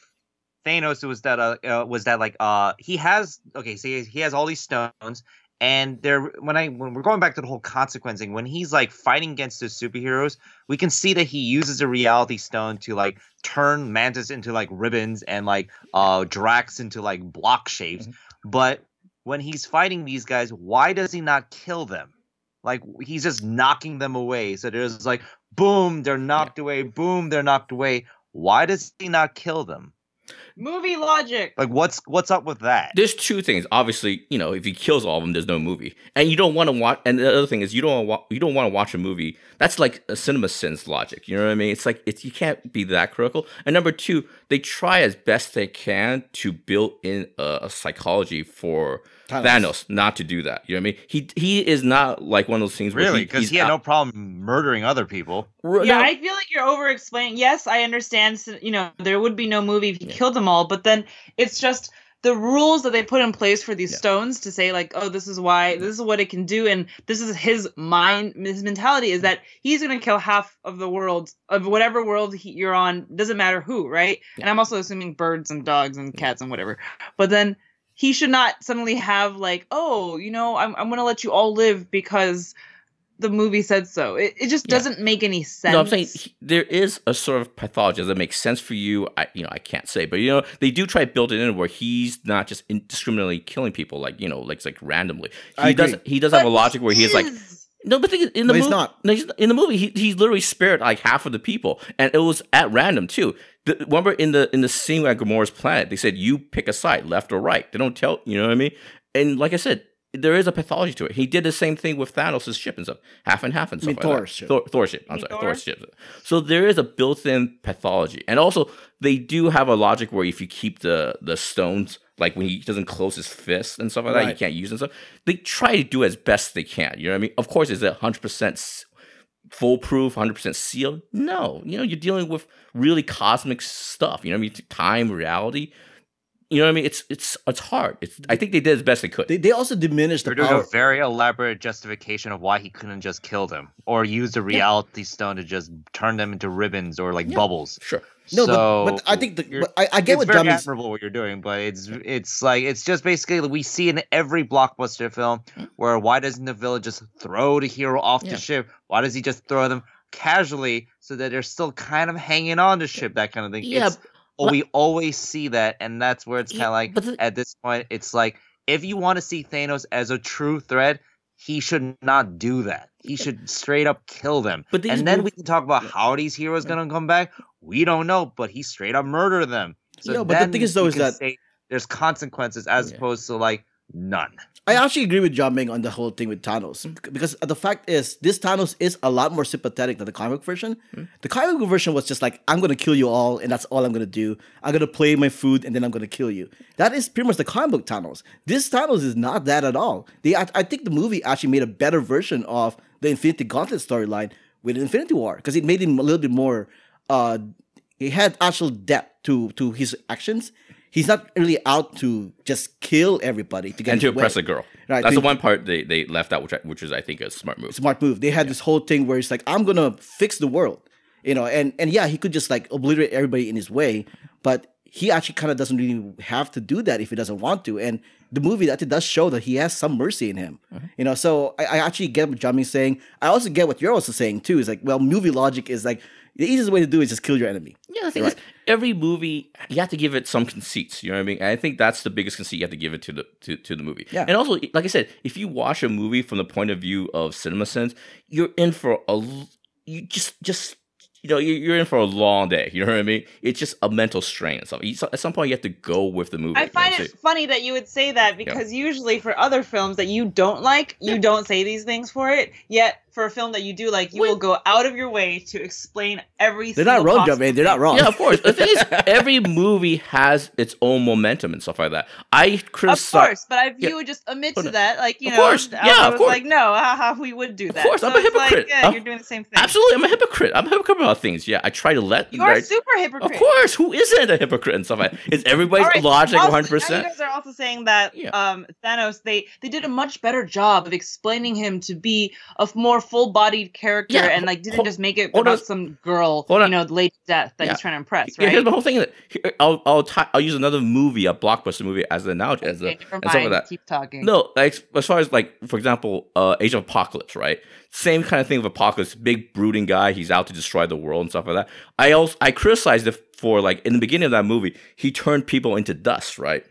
Thanos was that uh, uh was that like uh he has okay so he, he has all these stones and there when I when we're going back to the whole consequencing when he's like fighting against the superheroes we can see that he uses a reality stone to like turn Mantis into like ribbons and like uh Drax into like block shapes. Mm-hmm. but when he's fighting these guys why does he not kill them? Like he's just knocking them away. So there's like boom they're knocked away boom they're knocked away. Why does he not kill them Movie logic. like what's what's up with that There's two things. Obviously, you know, if he kills all of them, there's no movie, and you don't want to watch. And the other thing is, you don't want you don't want to watch a movie. That's like a CinemaSins logic. You know what I mean? It's like it's you can't be that critical. And number two, they try as best they can to build in a, a psychology for Thanos. Thanos. not to do that. You know what I mean? He he is not like one of those things. where really because he's he had out- no problem murdering other people Yeah, no, I feel like you're over explaining. Yes, I understand. You know, there would be no movie if you killed them all, but then it's just the rules that they put in place for these Yeah. stones to say like, oh, this is why, this is what it can do, and this is his mind, his mentality is that he's gonna kill half of the world of whatever world he, you're on. Doesn't matter who, right? And I'm also assuming birds and dogs and cats and whatever. But then he should not suddenly have like, oh, you know, I'm I'm gonna let you all live because the movie said so. It it just doesn't make any sense. No, I'm saying he- there is a sort of pathology that makes sense for you. I, you know, I can't say, but you know, they do try to build it in where he's not just indiscriminately killing people, like you know, like like randomly. He I does. agree. He does have a logic where he's like, is. No, but the in the But he's movie, not. No, he's, in the movie, he he literally spared like half of the people, and it was at random too. The, remember in the in the scene at Gamora's planet, they said you pick a side, left or right. They don't tell you know what I mean. And like I said, there is a pathology to it. He did the same thing with Thanos' ship and stuff, half and half and mean stuff like Thor's that. ship. Thor, Thor's ship. I'm mean sorry, Thor? Thor's ship. So there is a built-in pathology, and also they do have a logic where if you keep the the stones, like when he doesn't close his fist and stuff like that, you Right. can't use and stuff. They try to do as best they can. You know what I mean? Of course, is it 100 percent foolproof, 100 percent sealed? No. You know, you're dealing with really cosmic stuff. You know what I mean? Time, reality. You know what I mean? It's it's it's hard. It's I think they did as best they could. They, they also diminished the They're doing a very elaborate justification of why he couldn't just kill them or use the reality stone to just turn them into ribbons or like Yeah. bubbles. sure. No, but, So, but I think the but I, I get it's what very Jamie's admirable what you're doing, but it's it's like it's just basically we see in every blockbuster film where why doesn't the villain just throw the hero off Yeah. the ship? Why does he just throw them casually so that they're still kind of hanging on the ship? That kind of thing. Yeah, It's- oh, we always see that, and that's where it's kind of like the- at this point, it's like if you want to see Thanos as a true threat, he should not do that. He should straight up kill them. But and then we can talk about how these heroes gonna come back. We don't know, but he straight up murdered them. So Yeah, but the thing is, though, is that- there's consequences as Yeah. opposed to like none. I actually agree with John Ming on the whole thing with Thanos because the fact is this Thanos is a lot more sympathetic than the comic version. Mm. The comic version was just like I'm gonna kill you all and that's all I'm gonna do. I'm gonna play my food and then I'm gonna kill you. That is pretty much the comic book Thanos. This Thanos is not that at all. They I, I think the movie actually made a better version of the Infinity Gauntlet storyline with Infinity War because it made him a little bit more. Uh, he had actual depth to to his actions. He's not really out to just kill everybody to get and to his way. impress a girl. Right, That's the one part they, they left out, which I, which is I think a smart move. smart move. They had this whole thing where it's like, I'm gonna fix the world, you know, and and yeah, he could just like obliterate everybody in his way, but he actually kind of doesn't really have to do that if he doesn't want to. And the movie actually does show that he has some mercy in him, uh-huh. you know. So I, I actually get what Jamie's saying. I also get what you're also saying too. Is like, well, movie logic is like the easiest way to do it is just kill your enemy. Yeah, the thing is, every movie you have to give it some conceits. You know what I mean? And I think that's the biggest conceit you have to give it to the to, to the movie. Yeah. And also, like I said, if you watch a movie from the point of view of CinemaSins, you're in for a you just just you know you're, you're in for a long day. You know what I mean? It's just a mental strain and stuff. At some point, you have to go with the movie. I find That's it funny that you would say that because usually for other films that you don't like, you Yeah. don't say these things for it. Yet for a film that you do like, you Wait. will go out of your way to explain every. They're not wrong, possible Jamie. They're not wrong. Yeah, of course. The thing is, <laughs> every movie has its own momentum and stuff like that. I Of criticize. course, but if Yeah. you would just admit to that, like you Of know, course. I Yeah, of was course. like, no, <laughs> haha, we would do that. Of course, I'm a it's like, hypocrite. yeah, I'm- you're doing the same thing. Absolutely, I'm a hypocrite. I'm a hypocrite about things. Yeah, I try to let You are right? super hypocrite. Of course, who isn't a hypocrite and stuff like that? Is everybody's All right, logic 100? now You percent guys are also saying that Yeah. um, Thanos they they did a much better job of explaining him to be a f- more full-bodied character Yeah, and like didn't just make it hold about on. some girl, Hold you on. know, late death that Yeah. he's trying to impress, Yeah, here's the whole thing. That I'll I'll ti- I'll use another movie, a blockbuster movie, as an analogy, as a Okay, never and stuff like mind. that. Keep talking. No, like as far as like for example, uh, Age of Apocalypse, right? Same kind of thing with Apocalypse, big brooding guy. He's out to destroy the world and stuff like that. I also I criticized it for like in the beginning of that movie, he turned people into dust, right?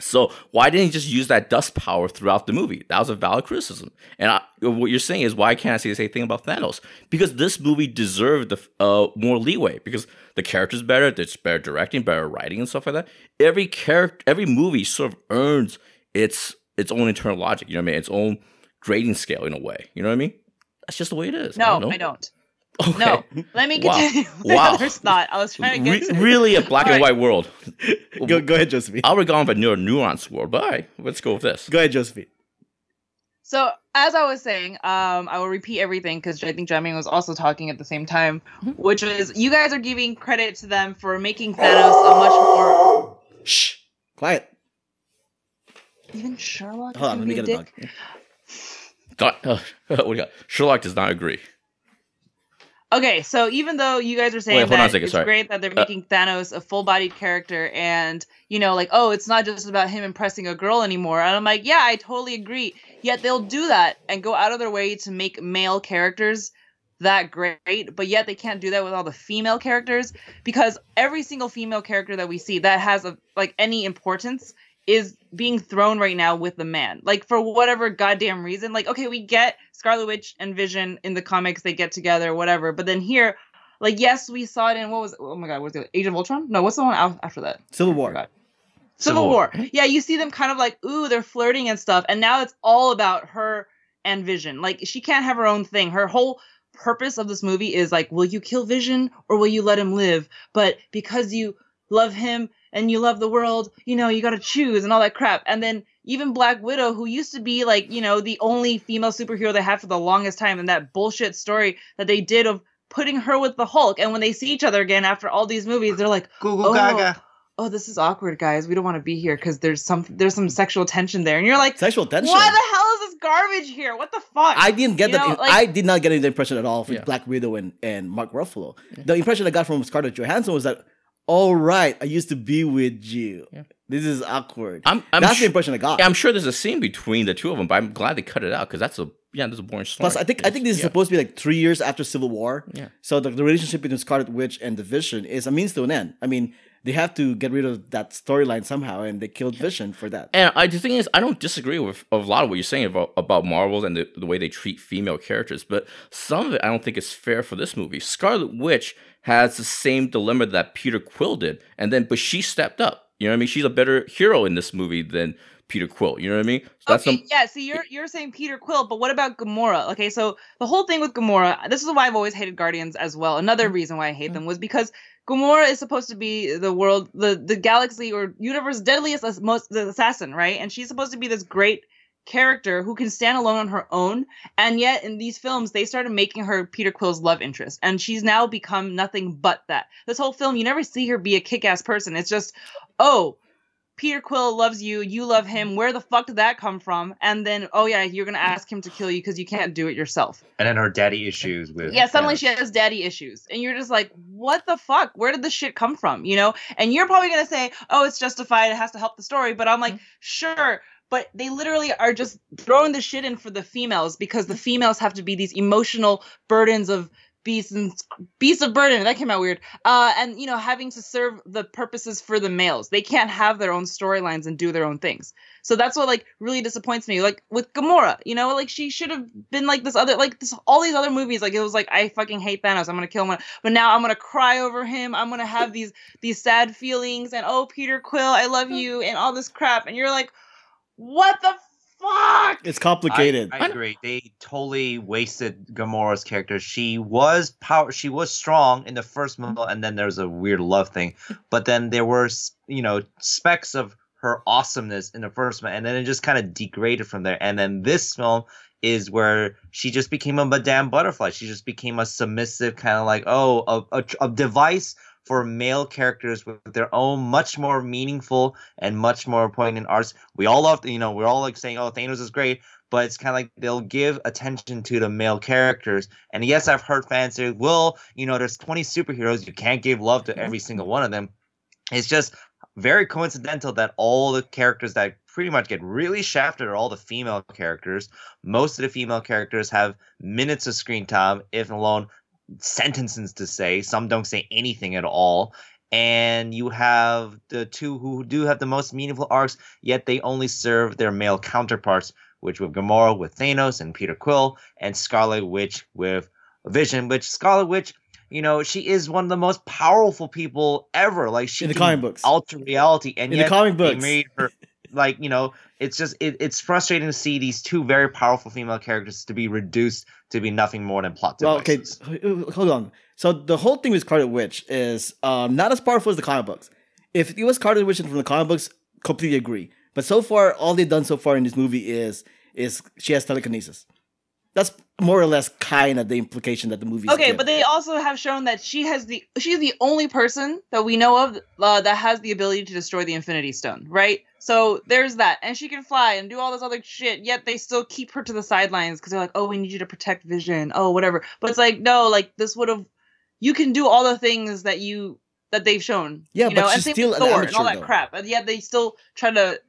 So why didn't he just use that dust power throughout the movie? That was a valid criticism. And I, what you're saying is why can't I say the same thing about Thanos? Because this movie deserved the uh, more leeway because the character's better, there's better directing, better writing, and stuff like that. Every character, every movie sort of earns its its own internal logic. You know what I mean? Its own grading scale in a way. You know what I mean? That's just the way it is. no, know. I don't. Okay. No, let me continue. my <laughs> Wow. other thought. I was trying to Re- get to really a black and Alright. white world. <laughs> Go go ahead, Josephine. I would go on with a more nuanced world, but all right, let's go with this. Go ahead, Josephine. So as I was saying, um, I will repeat everything because I think Jamming was also talking at the same time, Mm-hmm. which is you guys are giving credit to them for making Thanos a much more Shh. Quiet. Even Sherlock. Hold on, let me can get be a dick? dog. <laughs> God, uh, what do you got? Sherlock does not agree. Okay, so even though you guys are saying Wait, hold on a that second, it's sorry. great that they're Uh, making Thanos a full-bodied character, and you know, like, oh, it's not just about him impressing a girl anymore, and I'm like, yeah, I totally agree. Yet they'll do that and go out of their way to make male characters that great, but yet they can't do that with all the female characters because every single female character that we see that has a like any importance is being thrown right now with the man. Like for whatever goddamn reason. Like okay, we get Scarlet Witch and Vision in the comics, they get together, whatever. But then here, like yes, we saw it in what was oh my god, what's it? Age of Ultron? No, what's the one after that? Civil War. Civil Civil War. War. Yeah, you see them kind of like, ooh, they're flirting and stuff. And now it's all about her and Vision. Like she can't have her own thing. Her whole purpose of this movie is like, will you kill Vision or will you let him live? But because you love him and you love the world, you know, you got to choose and all that crap. And then even Black Widow, who used to be like, you know, the only female superhero they had for the longest time, and that bullshit story that they did of putting her with the Hulk. And when they see each other again after all these movies, they're like, Google Oh. Gaga. oh, this is awkward, guys. We don't want to be here because there's some there's some sexual tension there, and you're like, Sexual tension. why the hell is this garbage here? What the fuck? I didn't get You that. know, like- I did not get any impression at all from Yeah. Black Widow and, and Mark Ruffalo. The impression I got from Scarlett Johansson was that, all right, I used to be with you. Yeah. This is awkward. I'm, I'm That's the impression I got. Yeah, I'm sure there's a scene between the two of them, but I'm glad they cut it out because that's a yeah, that's a boring story. Plus, I think I think this is Yeah. supposed to be like three years after Civil War. Yeah. So the, the relationship between Scarlet Witch and the Vision is a means to an end. I mean, they have to get rid of that storyline somehow, and they killed Vision for that. And I, the thing is, I don't disagree with a lot of what you're saying about, about Marvels and the, the way they treat female characters, but some of it I don't think is fair for this movie. Scarlet Witch has the same dilemma that Peter Quill did, and then but she stepped up. You know what I mean? She's a better hero in this movie than Peter Quill. You know what I mean? So that's okay, some. yeah. See, you're you're saying Peter Quill, but what about Gamora? Okay, so the whole thing with Gamora, this is why I've always hated Guardians as well. Another Mm-hmm. reason why I hate them was because Gamora is supposed to be the world, the the galaxy or universe deadliest most the assassin, right? And she's supposed to be this great character who can stand alone on her own. And yet in these films, they started making her Peter Quill's love interest, and she's now become nothing but that. This whole film, you never see her be a kick-ass person. It's just, oh. Peter Quill loves you, you love him. Where the fuck did that come from? And then, oh yeah, you're gonna ask him to kill you because you can't do it yourself. And then her daddy issues with Yeah, suddenly Thanos. she has daddy issues, and you're just like, what the fuck? Where did this shit come from? You know? And you're probably gonna say, oh, it's justified. It has to help the story. But I'm like, mm-hmm. sure. But they literally are just throwing the shit in for the females because the females have to be these emotional burdens of beasts and beasts of burden. That came out weird. Uh, and you know, having to serve the purposes for the males. They can't have their own storylines and do their own things. So that's what like really disappoints me. Like with Gamora, you know, like she should have been like this other like this all these other movies. Like it was like I fucking hate Thanos. I'm gonna kill him, but now I'm gonna cry over him. I'm gonna have these these sad feelings and oh Peter Quill, I love <laughs> you and all this crap. And you're like, what the fuck? It's complicated. I, I agree. They totally wasted Gamora's character. She was power. She was strong in the first movie, and then there's a weird love thing. But then there were, you know, specks of her awesomeness in the first one, and then it just kind of degraded from there. And then this film is where she just became a Madame Butterfly. She just became a submissive kind of like, oh, a, a, a device for male characters with their own much more meaningful and much more poignant arcs. We all love, you know, we're all like saying, oh, Thanos is great, but it's kind of like they'll give attention to the male characters. And yes, I've heard fans say, well, you know, there's 20 superheroes, you can't give love to every single one of them. It's just very coincidental that all the characters that pretty much get really shafted are all the female characters. Most of the female characters have minutes of screen time, if alone sentences to say. Some don't say anything at all. And you have the two who do have the most meaningful arcs, yet they only serve their male counterparts, which with Gamora with Thanos and Peter Quill, and Scarlet Witch with Vision, which Scarlet Witch, you know, she is one of the most powerful people ever. Like she In the comic books. alter reality, and In the yet comic they books. made her <laughs> like you know it's just it, it's frustrating to see these two very powerful female characters to be reduced to be nothing more than plot Well, okay, devices. h- hold on. So the whole thing with Scarlet Witch is um, not as powerful as the comic books. If it was Scarlet Witch from the comic books, completely agree. But so far, all they've done so far in this movie is is she has telekinesis. That's more or less kind of the implication that the movie. Okay, but they also have shown that she has the she's the only person that we know of uh, that has the ability to destroy the Infinity Stone, right? So there's that, and she can fly and do all this other shit. Yet they still keep her to the sidelines because they're like, "Oh, we need you to protect Vision." Oh, whatever. But it's like, no, like this would have. You can do all the things that you that they've shown. Yeah, you but know, and she's same still with an Thor and all that though. crap, and yet they still try to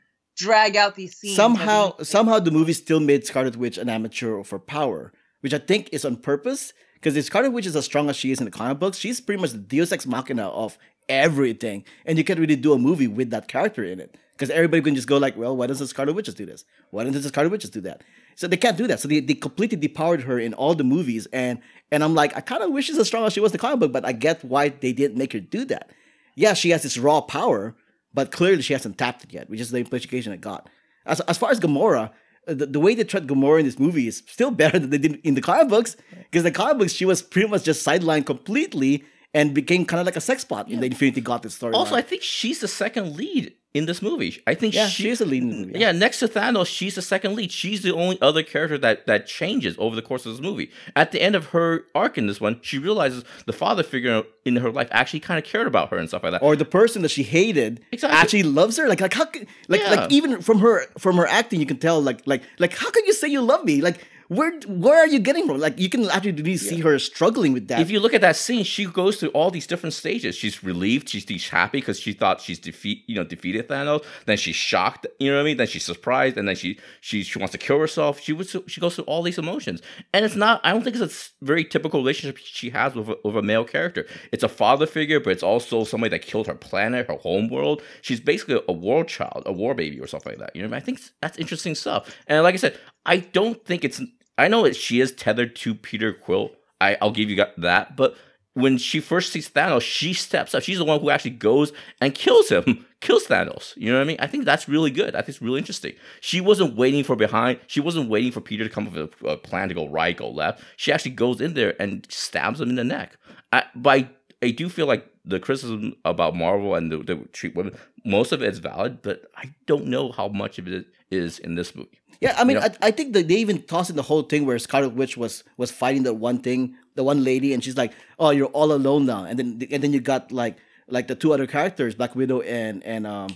drag out these scenes. somehow somehow the movie still made Scarlet Witch an amateur for power, which I think is on purpose. Because if Scarlet Witch is as strong as she is in the comic books, she's pretty much the Deus Ex Machina of everything, and you can't really do a movie with that character in it. Because everybody can just go like, well, why doesn't Scarlet Witch just do this? Why doesn't the Scarlet Witch just do that? So they can't do that. So they, they completely depowered her in all the movies, and and I'm like, I kind of wish she's as strong as she was in the comic book, but I get why they didn't make her do that. Yeah, she has this raw power, but clearly she hasn't tapped it yet, which is the implication I got. As, as far as Gamora, the, the way they treat Gamora in this movie is still <laughs> better than they did in the comic books. Because the comic books, she was pretty much just sidelined completely and became kind of like a sex pot in the Infinity Gauntlet story. Also, I think she's the second lead in this movie. I think yeah, she, she is a lead in the movie. Yeah, next to Thanos, she's the second lead. She's the only other character that that changes over the course of this movie. At the end of her arc in this one, she realizes the father figure in her life actually kind of cared about her and stuff like that. Or the person that she hated Exactly. actually loves her. Like, like how? Like, Yeah. like even from her from her acting, you can tell. Like, like, like how can you say you love me? Like, where where are you getting from? Like, you can actually really see her struggling with that. if you look at that scene, she goes through all these different stages. She's relieved, she's, she's happy because she thought she's defeat, you know, defeated Thanos. Then she's shocked, you know what I mean? Then she's surprised, and then she she she wants to kill herself. She was she goes through all these emotions, and it's not. I don't think it's a very typical relationship she has with a, with a male character. It's a father figure, but it's also somebody that killed her planet, her home world. She's basically a war child, a war baby, or something like that. You know, what I, mean? I think that's interesting stuff. And like I said, I don't think it's. I know that she is tethered to Peter Quill. I, I'll give you that. But when she first sees Thanos, she steps up. She's the one who actually goes and kills him, <laughs> kills Thanos. You know what I mean? I think that's really good. I think it's really interesting. She wasn't waiting for behind. She wasn't waiting for Peter to come up with a, a plan to go right, go left. She actually goes in there and stabs him in the neck. I, I, I do feel like the criticism about Marvel and the, the treat women, most of it is valid, but I don't know how much of it is in this movie. Yeah, I mean, You know? I, I think that they even tossed in the whole thing where Scarlet Witch was was fighting the one thing, the one lady, and she's like, "Oh, you're all alone now," and then and then you got like like the two other characters, Black Widow and and um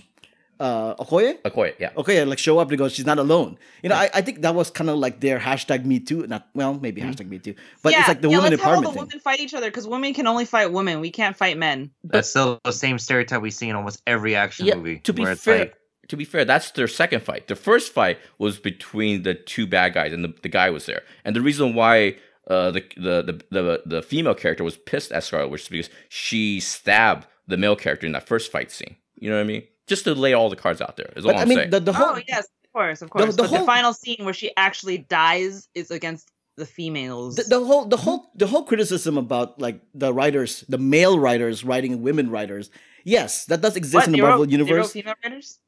uh Okoye. Okoye, yeah. Okay, like show up to go. She's not alone. You know, I, I think that was kind of like their hashtag Me Too. Not well, maybe Mm-hmm. hashtag Me Too, but yeah, it's like the yeah, women let's have all the thing. women fight each other because women can only fight women. We can't fight men. That's still the same stereotype we see in almost every action movie. To be fair, like, to be fair, that's their second fight. The first fight was between the two bad guys, and the, the guy was there. And the reason why uh, the, the the the the female character was pissed at Scarlet Witch is because she stabbed the male character in that first fight scene. You know what I mean? Just to lay all the cards out there. Is all But I I'm mean, saying. the, the whole oh yes, of course, of course. the but whole- the final scene where she actually dies is against the females. the, the whole the whole the whole criticism about like the writers, the male writers writing women writers. Yes, that does exist What, in the zero- Marvel zero universe. female writers?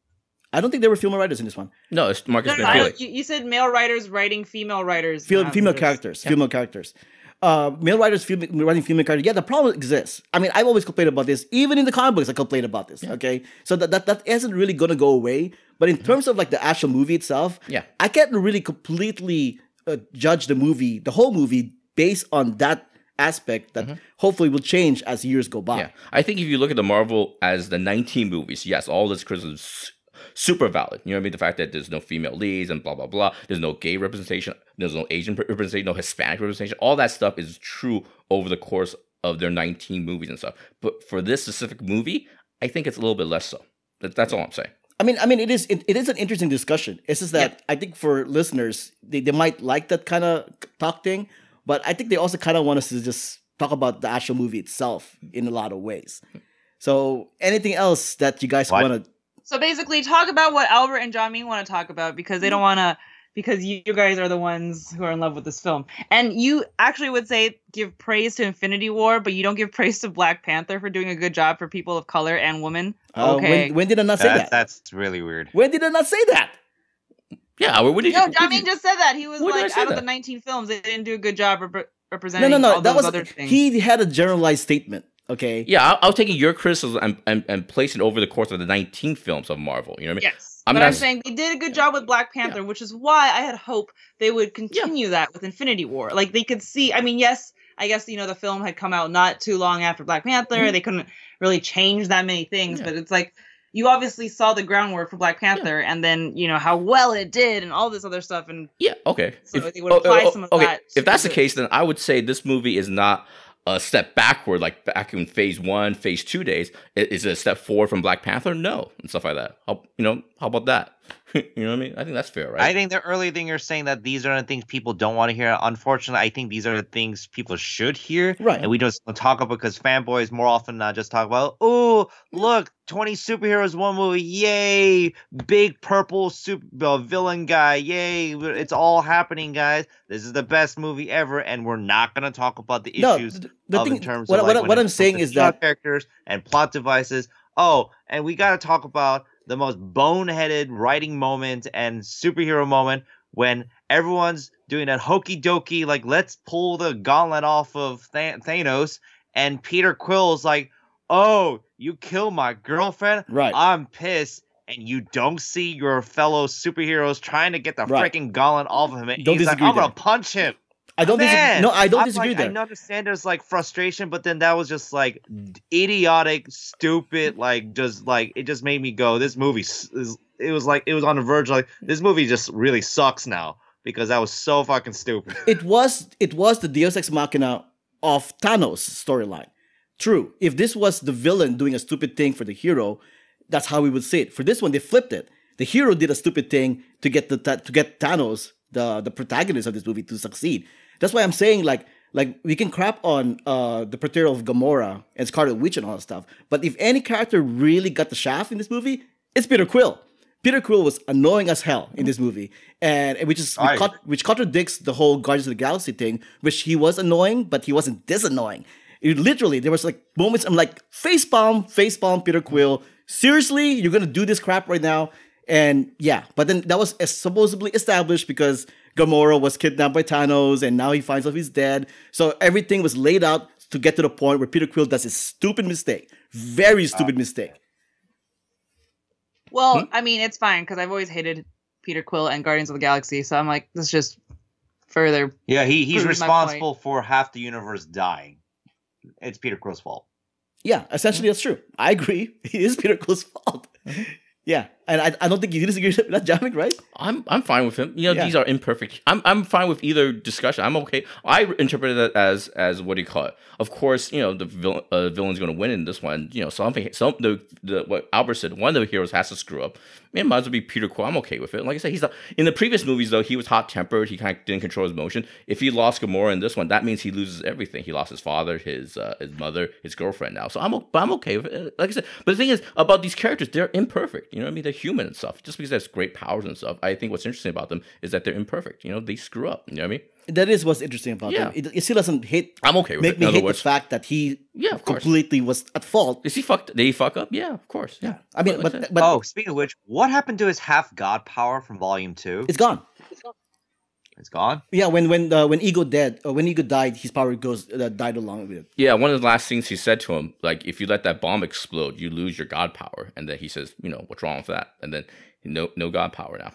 I don't think there were female writers in this one. no, it's Marcus No, no, I you, you said male writers writing female writers. Fe- not female writers. characters, female characters. Uh, male writers fem- writing female characters. Yeah, the problem exists. I mean, I've always complained about this. Even in the comic books, I complain about this. Okay, so that, that that isn't really gonna go away. But in terms of like the actual movie itself, Yeah. I can't really completely uh, judge the movie, the whole movie, based on that aspect that hopefully will change as years go by. Yeah, I think if you look at the Marvel as the 19 movies, yes, all this criticism is su- super valid. You know what I mean? The fact that there's no female leads and blah blah blah. There's no gay representation. There's no Asian representation. No Hispanic representation. All that stuff is true over the course of their 19 movies and stuff. But for this specific movie, I think it's a little bit less so. That, that's all I'm saying. I mean, I mean, it is it, it is an interesting discussion. It's just that I think for listeners, they, they might like that kind of talk thing, but I think they also kind of want us to just talk about the actual movie itself in a lot of ways. So, anything else that you guys want to? So basically, talk about what Albert and John Mean want to talk about because they don't want to. Because you, you guys are the ones who are in love with this film, and you actually would say give praise to Infinity War, but you don't give <laughs> praise to Black Panther for doing a good job for people of color and women. Uh, okay. when, when did I not say that, that? that's really weird. When did I not say that? Yeah, well, what did No. John Mean just said that he was When did I like say out of the 19 films, they didn't do a good job rep- No, representing no, no. all That was other things. he had a generalized statement. Okay. yeah, I'll, I'll take your criticism and, and, and place it over the course of the 19 films of Marvel. You know what I mean? yes. I'm but not I'm saying they did a good job with Black Panther, which is why I had hope they would continue that with Infinity War. Like they could see. I mean, yes, I guess you know the film had come out not too long after Black Panther. Mhm. They couldn't really change that many things, Yeah. but it's like you obviously saw the groundwork for Black Panther, and then you know how well it did, and all this other stuff, and Yeah, okay. So they would apply some of that If that's the to- case, then I would say this movie is not a step backward, like back in phase one, phase two days. Is it a step forward from Black Panther? No, and stuff like that. How, you know, how about that? <laughs> you know what I mean? I think that's fair, right? I think the earlier thing you're saying that these are the things people don't want to hear. Unfortunately, I think these are the things people should hear. Right. And we just don't talk about because fanboys more often than not just talk about, oh, look, 20 superheroes, one movie, yay, big purple super uh, villain guy, yay, it's all happening, guys. This is the best movie ever, and we're not going to talk about the issues th- the of thing, in terms what, of what, like, what when it I'm saying is that characters and plot devices. Oh, and we got to talk about the most boneheaded writing moment and superhero moment when everyone's doing that hokey dokey, like let's pull the gauntlet off of Th- Thanos, and Peter Quill's like, "Oh, you kill my girlfriend? right. I'm pissed." And you don't see your fellow superheroes trying to get the Right. freaking gauntlet off of him. And Don't he's like, disagree "I'm gonna punch him." I don't disagree. No, I don't I'm disagree like, there. I understand there's like frustration, but then that was just like idiotic, stupid, like just like it just made me go. This movie is. It was like it was on the verge. Like this movie just really sucks now because that was so fucking stupid. it was it was the Deus Ex Machina of Thanos storyline. True. If this was the villain doing a stupid thing for the hero, that's how we would see it. For this one, they flipped it. The hero did a stupid thing to get the to get Thanos, the the protagonist of this movie, to succeed. That's why I'm saying like like we can crap on uh the portrayal of Gamora and Scarlet Witch and all that stuff, but if any character really got the shaft in this movie, it's Peter Quill. Peter Quill was annoying as hell in this movie, and which is which, which contradicts the whole Guardians of the Galaxy thing, which he was annoying, but he wasn't this annoying. It literally, there was like moments I'm like facepalm, facepalm, Peter Quill. Seriously, you're gonna do this crap right now? And yeah, but then that was supposedly established because Gamora was kidnapped by Thanos, and now he finds out he's dead. So everything was laid out to get to the point where Peter Quill does his stupid mistake, very stupid mistake. well, Hmm? I mean, it's fine because I've always hated Peter Quill and Guardians of the Galaxy, so I'm like, this just further. Yeah, he he's responsible for half the universe dying. It's Peter Quill's fault. Yeah, essentially that's true. I agree. <laughs> It is Peter Quill's fault. Yeah, and I, I don't think you disagree <laughs> with that, Jamik, right? I'm I'm fine with him. You know, Yeah. these are imperfect. I'm I'm fine with either discussion. I'm okay. I interpreted it as as what do you call it? Of course, you know the villain, uh, villain's going to win in this one. You know, something some the, the what Albert said. One of the heroes has to screw up. Man, might as well be Peter Quill. I'm okay with it. Like I said, he's not, in the previous movies though. He was hot tempered. He kind of didn't control his emotion. If he lost Gamora in this one, that means he loses everything. He lost his father, his uh, his mother, his girlfriend now. So I'm but I'm okay with it. Like I said, but the thing is about these characters, they're imperfect. You know what I mean? They're human and stuff. Just because they have great powers and stuff, I think what's interesting about them is that they're imperfect. You know, they screw up. You know what I mean? That is what's interesting about Yeah. him. It, it still doesn't hate I'm okay with make it. In me hate words, the fact that he yeah, of completely was at fault. Is he fucked? Did he fuck up? Yeah, of course. Yeah. I mean, Like I but but oh, speaking of which, what happened to his half god power from Volume Two? it's gone. It's gone. Yeah, when when uh, when Ego dead, uh, when Ego died, his power goes uh, died along with it. Yeah, one of the last things he said to him, like, if you let that bomb explode, you lose your god power. And then he says, you know, what's wrong with that? And then no, no god power now.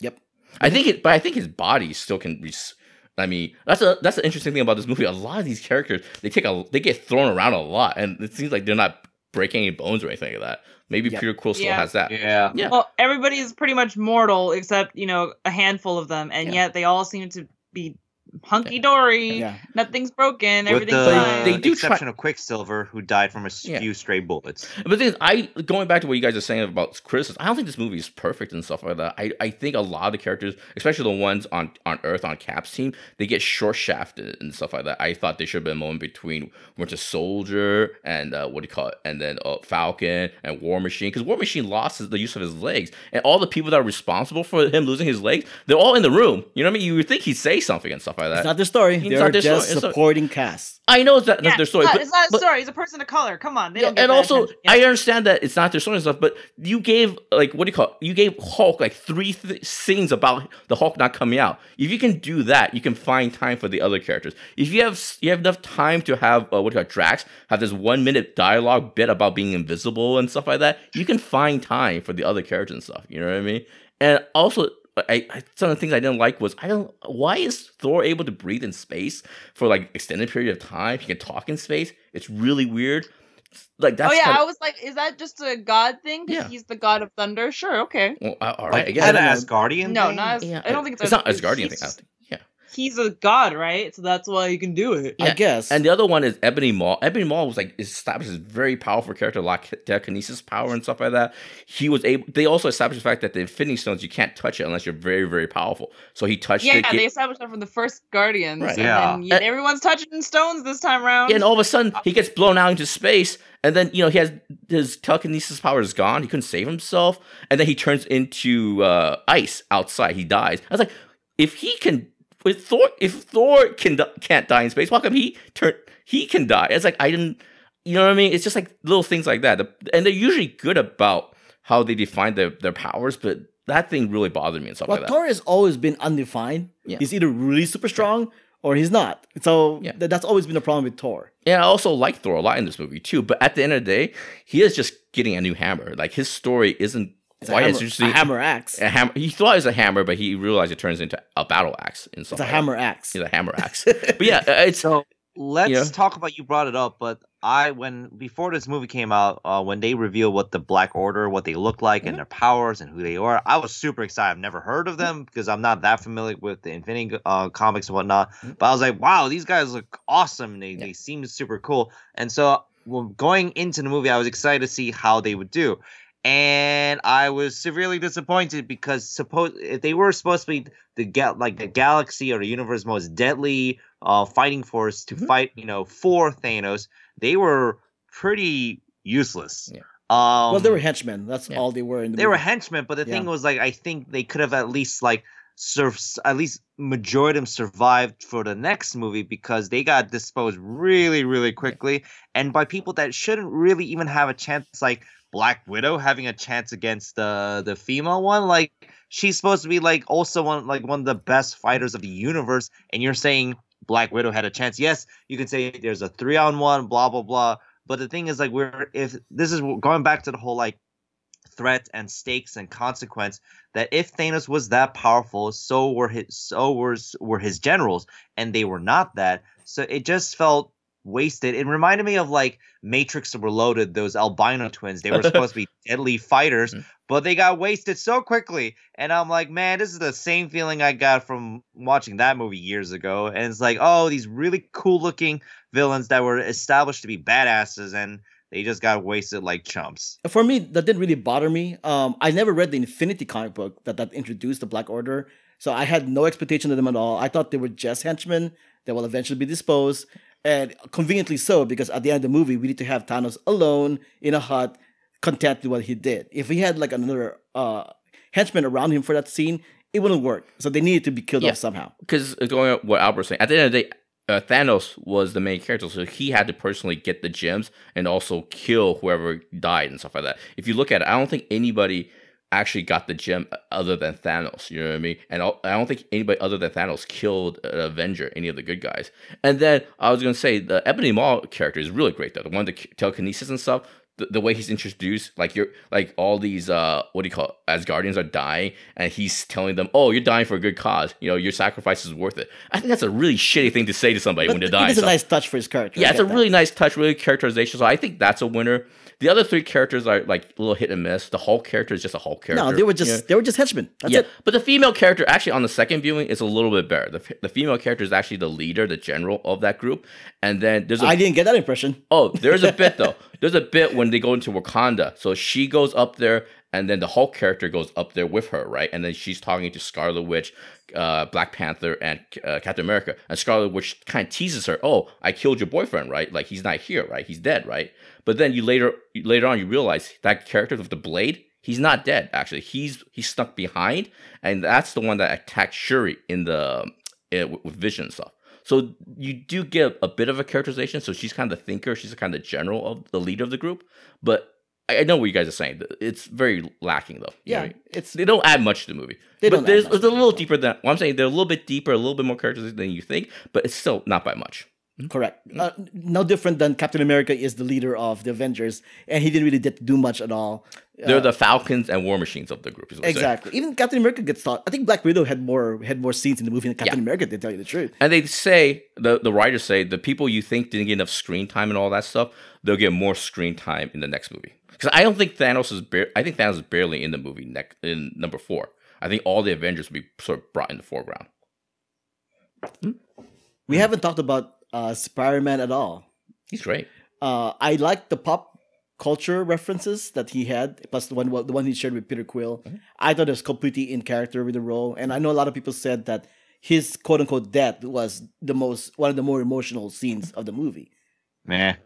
Yep. I think it, but I think his body still can. Res- I mean, that's a that's the interesting thing about this movie. A lot of these characters, they take a, they get thrown around a lot, and it seems like they're not breaking any bones or anything like that. Maybe Yep. Peter Quill still Yeah. has that. Yeah. Yeah. Well, everybody is pretty much mortal except you know a handful of them, and Yeah. yet they all seem to be hunky dory. Yeah. Nothing's broken. With Everything's the fine. They do try- exception of Quicksilver, who died from a s- Yeah. few stray bullets. But the thing is, I going back to what you guys are saying about criticism, I don't think this movie is perfect and stuff like that. I, I think a lot of the characters, especially the ones on, on Earth on Cap's team, they get short shafted and stuff like that. I thought there should have been a moment between Winter Soldier and uh, what do you call it, and then uh, Falcon and War Machine, because War Machine lost his, the use of his legs, and all the people that are responsible for him losing his legs, they're all in the room. You know what I mean? You would think he'd say something and stuff like like that. It's not their story. It's They're not their just story. Supporting cast. I know it's not, Yeah, not their story, it's not, but, it's not a but- story. He's a person of color. Come on, they Yeah, don't and also. Yeah. I understand that it's not their story and stuff, but you gave like what do you call it? You gave Hulk like three th- scenes about the Hulk not coming out. If you can do that, you can find time for the other characters. If you have you have enough time to have uh, what do you call it, Drax have this one minute dialogue bit about being invisible and stuff like that, you can find time for the other characters and stuff. You know what I mean? And also. I, I some of the things I didn't like was I don't why is Thor able to breathe in space for like extended period of time? He can talk in space. It's really weird. Like that's oh yeah, kinda- I was like, is that just a god thing? 'Cause Yeah. he's the god of thunder. Sure, okay. Well, uh, all Like, right, I is guess. that I an. Asgardian? No, thing? not as, Yeah, I don't think it's, it's not as- Asgardian thing. He's- I don't think. Yeah, He's a god, right? So that's why he can do it. Yeah, I guess. and the other one is Ebony Maw. Ebony Maw was like established as a very powerful character, like telekinesis power and stuff like that. He was able. They also established the fact that the Infinity Stones you can't touch it unless you're very, very powerful. So he touched Yeah, it. they get- established that from the first Guardians. Right. and Yeah. then, yeah, And- everyone's touching stones this time around. Yeah, and all of a sudden he gets blown out into space, and then you know he has his telekinesis power is gone. He couldn't save himself, and then he turns into uh, ice outside. He dies. I was like, if he can, if Thor, if Thor can can't die in space, why come he turn he can die? It's like I didn't, you know what I mean? It's just like little things like that, and they're usually good about how they define their their powers, but that thing really bothered me and stuff well, like that. Thor has always been undefined. Yeah. He's either really super strong or he's not. So Yeah. th- that's always been a problem with Thor. And I also like Thor a lot in this movie too. But at the end of the day, he is just getting a new hammer. Like his story isn't It's a quite hammer, as interesting. a hammer axe. A hammer. He thought it was a hammer, but he realized it turns into a battle axe. In It's a hammer axe. It's a hammer axe. but yeah, uh, it's So let's Yeah. talk about you brought it up, but I when before this movie came out, uh, when they revealed what the Black Order, what they look like, Mm-hmm. and their powers and who they are, I was super excited. I've never heard of them because I'm not that familiar with the Infinity uh, comics and whatnot. Mhm. But I was like, wow, these guys look awesome. They Yeah. they seem super cool, and so well, going into the movie, I was excited to see how they would do. And I was severely disappointed because suppose if they were supposed to be the ga- like the galaxy or the universe most deadly uh fighting force to Mhm. fight, you know, for Thanos, they were pretty useless. Yeah. Um well, they were henchmen. That's yeah. all they were in the they were henchmen, but the thing was like I think they could have at least like sur- at least majority of them survived for the next movie because they got disposed really really quickly and by people that shouldn't really even have a chance like Black Widow having a chance against the the female one? Like she's supposed to be like also one like one of the best fighters of the universe and you're saying Black Widow had a chance. Yes you can say there's a 3 on 1 blah blah blah. But the thing is like we're if this is going back to the whole like threat and stakes and consequence that if Thanos was that powerful, so were his so were were his generals, and they were not that. So it just felt wasted. It reminded me of like Matrix Reloaded, those albino twins. They were supposed to be <laughs> deadly fighters, Mhm. but they got wasted so quickly. And I'm like, man, this is the same feeling I got from watching that movie years ago. And it's like, oh, these really cool looking villains that were established to be badasses and they just got wasted like chumps. For me, that didn't really bother me. Um, I never read the Infinity comic book that, that introduced the Black Order, so I had no expectation of them at all. I thought they were just henchmen that will eventually be disposed, and conveniently so because at the end of the movie, we need to have Thanos alone in a hut, content with what he did. If he had like another uh, henchman around him for that scene, it wouldn't work. So they needed to be killed Yeah. off somehow. because going on what Albert was saying. At the end of the day, uh, Thanos was the main character, so he had to personally get the gems and also kill whoever died and stuff like that. If you look at it, I don't think anybody actually got the gem other than Thanos. You know what I mean? And I don't think anybody other than Thanos killed an Avenger, any of the good guys. And then I was gonna say the Ebony Maw character is really great though. The one the telekinesis and stuff. The, the way he's introduced, like you're like all these uh what do you call it? Asgardians are dying, and he's telling them, "Oh, you're dying for a good cause. You know, your sacrifice is worth it." I think that's a really shitty thing to say to somebody when they're dying. is a nice touch for his character. yeah, I it's a that. really nice touch, really characterization. So I think that's a winner. The other three characters are like a little hit and miss. The Hulk character is just a Hulk character. no. They were just they were just henchmen. That's yeah, it. but the female character actually on the second viewing is a little bit better. The, the female character is actually the leader, the general of that group. And then there's a I didn't get that impression. Oh, there's a bit <laughs> though. There's a bit when they go into Wakanda. So she goes up there, and then the Hulk character goes up there with her, right? And then she's talking to Scarlet Witch, uh, Black Panther, and uh, Captain America. And Scarlet Witch kind of teases her, "Oh, I killed your boyfriend, right? Like he's not here, right? He's dead, right?" But then you later later on you realize that character with the blade. He's not dead. Actually, he's he's stuck behind, and that's the one that attacked Shuri in the uh, with, with Vision stuff. So you do get a bit of a characterization. So she's kind of the thinker. She's kind of general of the leader of the group. But I know what you guys are saying. It's very lacking, though. You Yeah, I mean? it's they don't add much to the movie. They but don't there's, it's a little deeper than. Well, I'm saying they're a little bit deeper, a little bit more characters than you think, but it's still not by much. Correct. Uh, no different than Captain America is the leader of the Avengers, and he didn't really get to do much at all. They're Uh, the Falcons and War Machines of the group. Is what exactly. Even Captain America gets thought. I think Black Widow had more had more scenes in the movie than Captain Yeah. America. To tell you the truth. And they say the the writers say the people you think didn't get enough screen time and all that stuff, they'll get more screen time in the next movie. Because I don't think Thanos is bar- I think Thanos is barely in the movie next in number four. I think all the Avengers will be sort of brought in the foreground. We haven't talked about uh, Spider-Man at all. He's great. Uh, I like the pop culture references that he had, plus the one the one he shared with Peter Quill. I thought it was completely in character with the role, and I know a lot of people said that his quote unquote death was the most one of the more emotional scenes of the movie. Meh.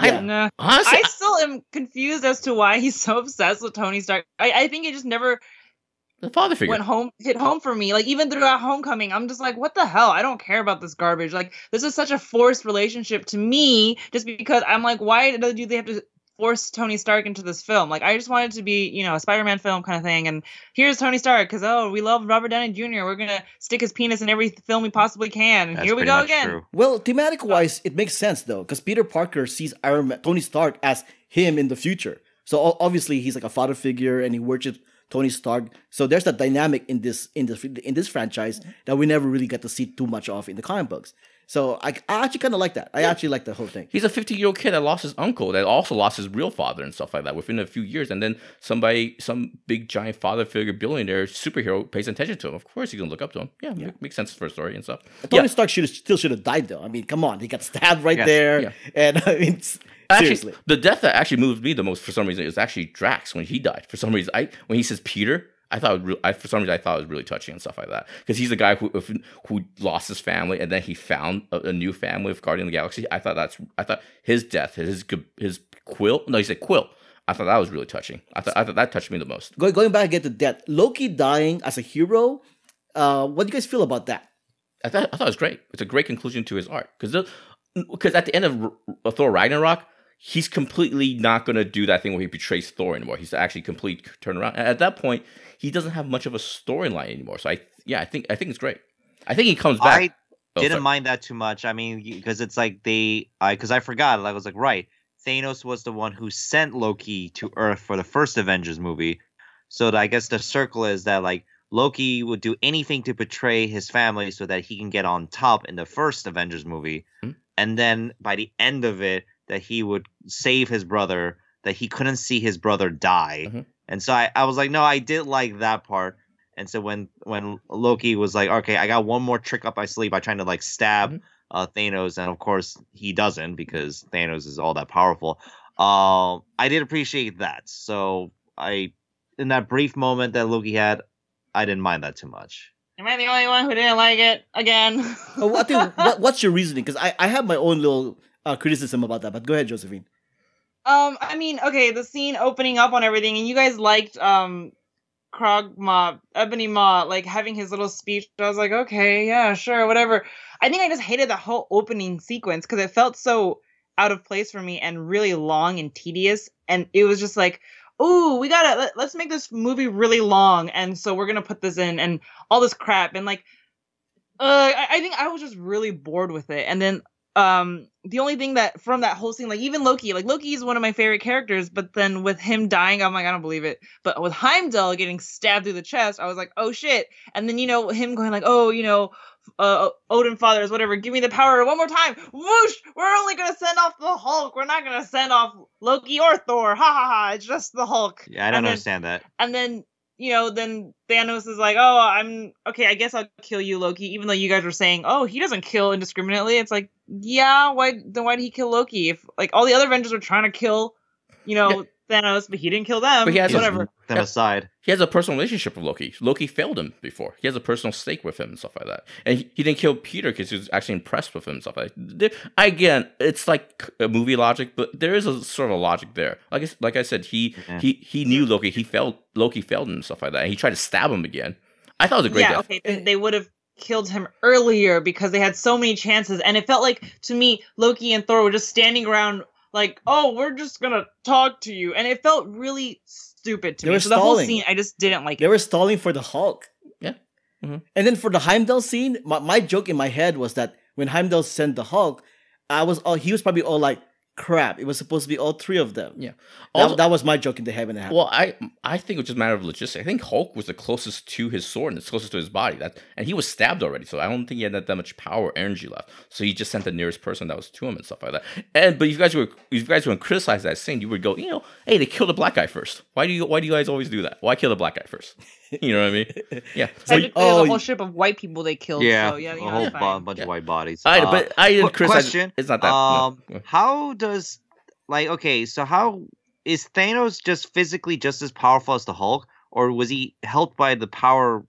Yeah. Nah. Honestly, I still am confused as to why he's so obsessed with Tony Stark. I, I think it just never the father figure. went home hit home for me. Like even throughout Homecoming, I'm just like, what the hell? I don't care about this garbage. Like this is such a forced relationship to me, just because I'm like, why do they have to force Tony Stark into this film? Like I just wanted to be, you know, a Spider-Man film kind of thing. And here's Tony Stark because oh, we love Robert Downey Jr. We're gonna stick his penis in every film we possibly can. And That's here we go again. true. Well, thematic wise, it makes sense though, because Peter Parker sees Iron Man, Tony Stark as him in the future. So obviously, he's like a father figure, and he worships Tony Stark. So there's that dynamic in this in this in this franchise mm-hmm. that we never really get to see too much of in the comic books. So I, I actually kind of like that. I actually like the whole thing. He's a 50 year old kid that lost his uncle, that also lost his real father and stuff like that within a few years. And then somebody, some big giant father figure billionaire superhero pays attention to him. Of course, he's gonna look up to him. Yeah, ma- makes sense for a story and stuff. Tony Yeah. Stark should still should have died though. I mean, come on, he got stabbed right there, Yeah. and <laughs> I mean, Actually, seriously. the death that actually moved me the most for some reason is actually Drax when he died. For some reason, I when he says Peter, I thought it re- I, for some reason I thought it was really touching and stuff like that because he's the guy who who lost his family and then he found a, a new family with Guardian of the Galaxy. I thought that's I thought his death, his his quill. No, he said quill. I thought that was really touching. I thought I thought that touched me the most. Going going back again to death, Loki dying as a hero. Uh, what do you guys feel about that? I thought I thought it was great. It's a great conclusion to his arc because because at the end of R- Thor Ragnarok, he's completely not going to do that thing where he betrays Thor anymore. He's actually complete turnaround. And at that point, he doesn't have much of a storyline anymore. So I yeah, I think I think it's great. I think he comes back. I Oh, didn't sorry. mind that too much. I mean, because it's like they, I because I forgot. I was like, right, Thanos was the one who sent Loki to Earth for the first Avengers movie. So I guess the circle is that like Loki would do anything to betray his family so that he can get on top in the first Avengers movie, Hmm. and then by the end of it, that he would save his brother. That he couldn't see his brother die, Mhm. and so I, I was like, no, I did like that part. And so when when Loki was like, okay, I got one more trick up my sleeve by trying to like stab Mhm. uh, Thanos, and of course he doesn't because Thanos is all that powerful. Um, I did appreciate that. So I, in that brief moment that Loki had, I didn't mind that too much. Am I the only one who didn't like it again? Oh, what, think- <laughs> what, what's your reasoning? Because I, I have my own little uh, criticism about that. But go ahead, Josephine. Um, I mean, okay, the scene opening up on everything, and you guys liked um Krog Ma, Ebony Maw, like having his little speech. I was like, okay, yeah, sure, whatever. I think I just hated the whole opening sequence because it felt so out of place for me and really long and tedious. And it was just like, oh, we gotta let, let's make this movie really long, and so we're gonna put this in and all this crap and like, uh, I, I think I was just really bored with it. And then um the only thing that from that whole scene like even loki like loki is one of my favorite characters but then with him dying i'm like i don't believe it. But with heimdall getting stabbed through the chest i was like oh shit. And then you know him going like oh you know uh odin fathers whatever give me the power one more time. Whoosh! We're only gonna send off the hulk. We're not gonna send off loki or thor. Ha ha ha. It's just the hulk. Yeah, I don't And then- understand that. and then you know then thanos is like oh i'm okay i guess i'll kill you loki even though you guys were saying oh he doesn't kill indiscriminately. It's like yeah why then why did he kill loki if like all the other avengers were trying to kill you know thanos but he didn't kill them But he has a- whatever Them aside. He has a personal relationship with Loki. Loki failed him before. He has a personal stake with him and stuff like that. And he, he didn't kill Peter because he was actually impressed with him and stuff like that. Again, it's like a movie logic, but there is a sort of a logic there. Like I, s- like I said, he Yeah. he he knew Loki. He failed. Loki failed him and stuff like that. And he tried to stab him again. I thought it was a great yeah death. okay they would have killed him earlier because they had so many chances, and it felt like to me Loki and Thor were just standing around like, "Oh, we're just gonna talk to you," and it felt really stupid to They me. were So the whole scene, I just didn't like They it. were stalling for the Hulk. Yeah. Mhm. And then for the Heimdall scene, my, my joke in my head was that when Heimdall sent the Hulk, I was all he was probably all like, "Crap! It was supposed to be all three of them." Yeah. That, Also- that was my joke in the heaven and happened. Well, I I think it was just a matter of logistics. I think Hulk was the closest to his sword and it's closest to his body. That and he was stabbed already, so I don't think he had that, that much power or energy left. So he just sent the nearest person that was to him and stuff like that. And but if you guys were if you guys were to criticize that scene, you would go, you know, hey, they killed the black guy first. Why do you why do you guys always do that? Why kill the black guy first? <laughs> You know what I mean? Yeah. So Technically, oh, there's a whole ship of white people they killed. Yeah, so yeah, you a whole it's bu- fine. bunch Yeah. of white bodies. I, Uh, but I didn't qu- criticize. question. It's not that. Um, no. how does like okay? So how is Thanos just physically just as powerful as the Hulk, or was he helped by the power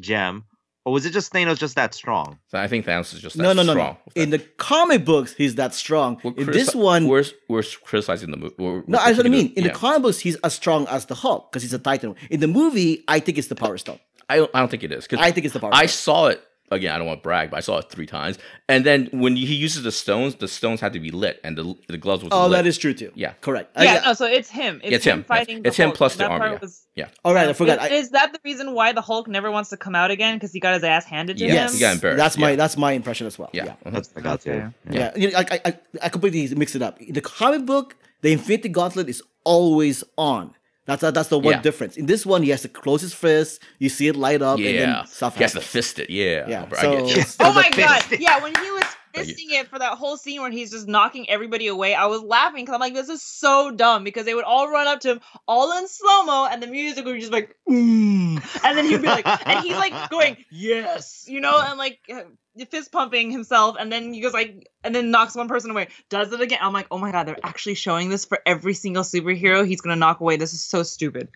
gem, or was it just Thanos just that strong? So I think Thanos is just that no, no, no, strong. no. In the comic books, he's that strong. We're in critici- this one, we're we're criticizing the movie. We're, no, we're that's what I mean. In yeah. the comic books, he's as strong as the Hulk because he's a Titan. In the movie, I think it's the Power Stone. I don't, I don't think it is. 'cause I think it's the Power I Stone. saw it again. I don't want to brag, but I saw it three times. And then when he uses the stones, the stones had to be lit, and the the gloves was Oh, lit. that is true too. Yeah. correct. Yeah, I- no, so it's him. It's, It's him, him. fighting. It's the him Hulk. plus the That army, yeah. was- yeah. all right, I forgot. Is, I, is that the reason why the Hulk never wants to come out again? Because he got his ass handed to Yeah, yes, him. he got embarrassed, that's my yeah. that's my impression as well. Yeah. yeah. uh-huh. That's what I got Okay. to. Yeah, you know, I, I, I completely mixed it up. In the comic book, the Infinity Gauntlet is always on. That's that's the one Yeah. difference. In this one, he has to close his fist. You see it light up, and yeah. then stuff he has to fist it. Yeah. Yeah, so- so <laughs> Oh the my god! Yeah, when he was <laughs> fisting it for that whole scene where he's just knocking everybody away, I was laughing because I'm like, this is so dumb because they would all run up to him all in slow mo, and the music would be just like, mm. and then he'd be like, and he's like going, yes, you know, and like uh, fist pumping himself, and then he goes like, and then knocks one person away, does it again. I'm like, oh my god, they're actually showing this for every single superhero he's gonna knock away. This is so stupid.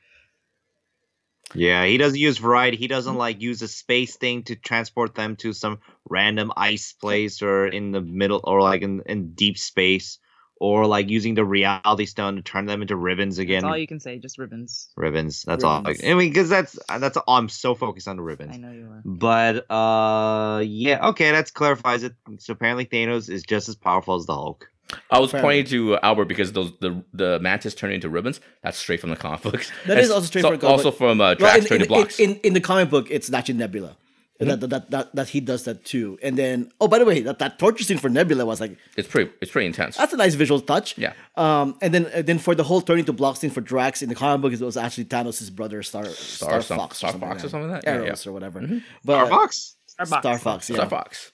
Yeah, he doesn't use variety. He doesn't mm-hmm. like use a space thing to transport them to some random ice place or in the middle or like in, in deep space or like using the reality stone to turn them into ribbons again. That's all you can say, just ribbons. ribbons. That's all. I mean, because that's that's all. I'm so focused on the ribbons. I know you are. But uh, yeah, okay, that clarifies it. So apparently Thanos is just as powerful as the Hulk. I was Fair pointing to uh, Albert because those the the mantis turning into ribbons. That's straight from the comic books. That is also straight so- from the comic Also from uh, Well, Drax in, turning in, blocks. in, in, in the comic book, it's actually Nebula. Mm-hmm. That, that, that, that he does that too. And then, oh, by the way, that, that torture scene for Nebula was like, it's pretty. It's pretty intense. that's a nice visual touch. Yeah. Um, and then and then for the whole turning to block scene for Drax in the comic book, it was actually Thanos' brother, Star Star Star, some- Fox, Star something Fox or something like that? Yeah, yeah. or whatever. Mhm. But Starbucks. Starbucks. Star Fox, yeah, Star Fox.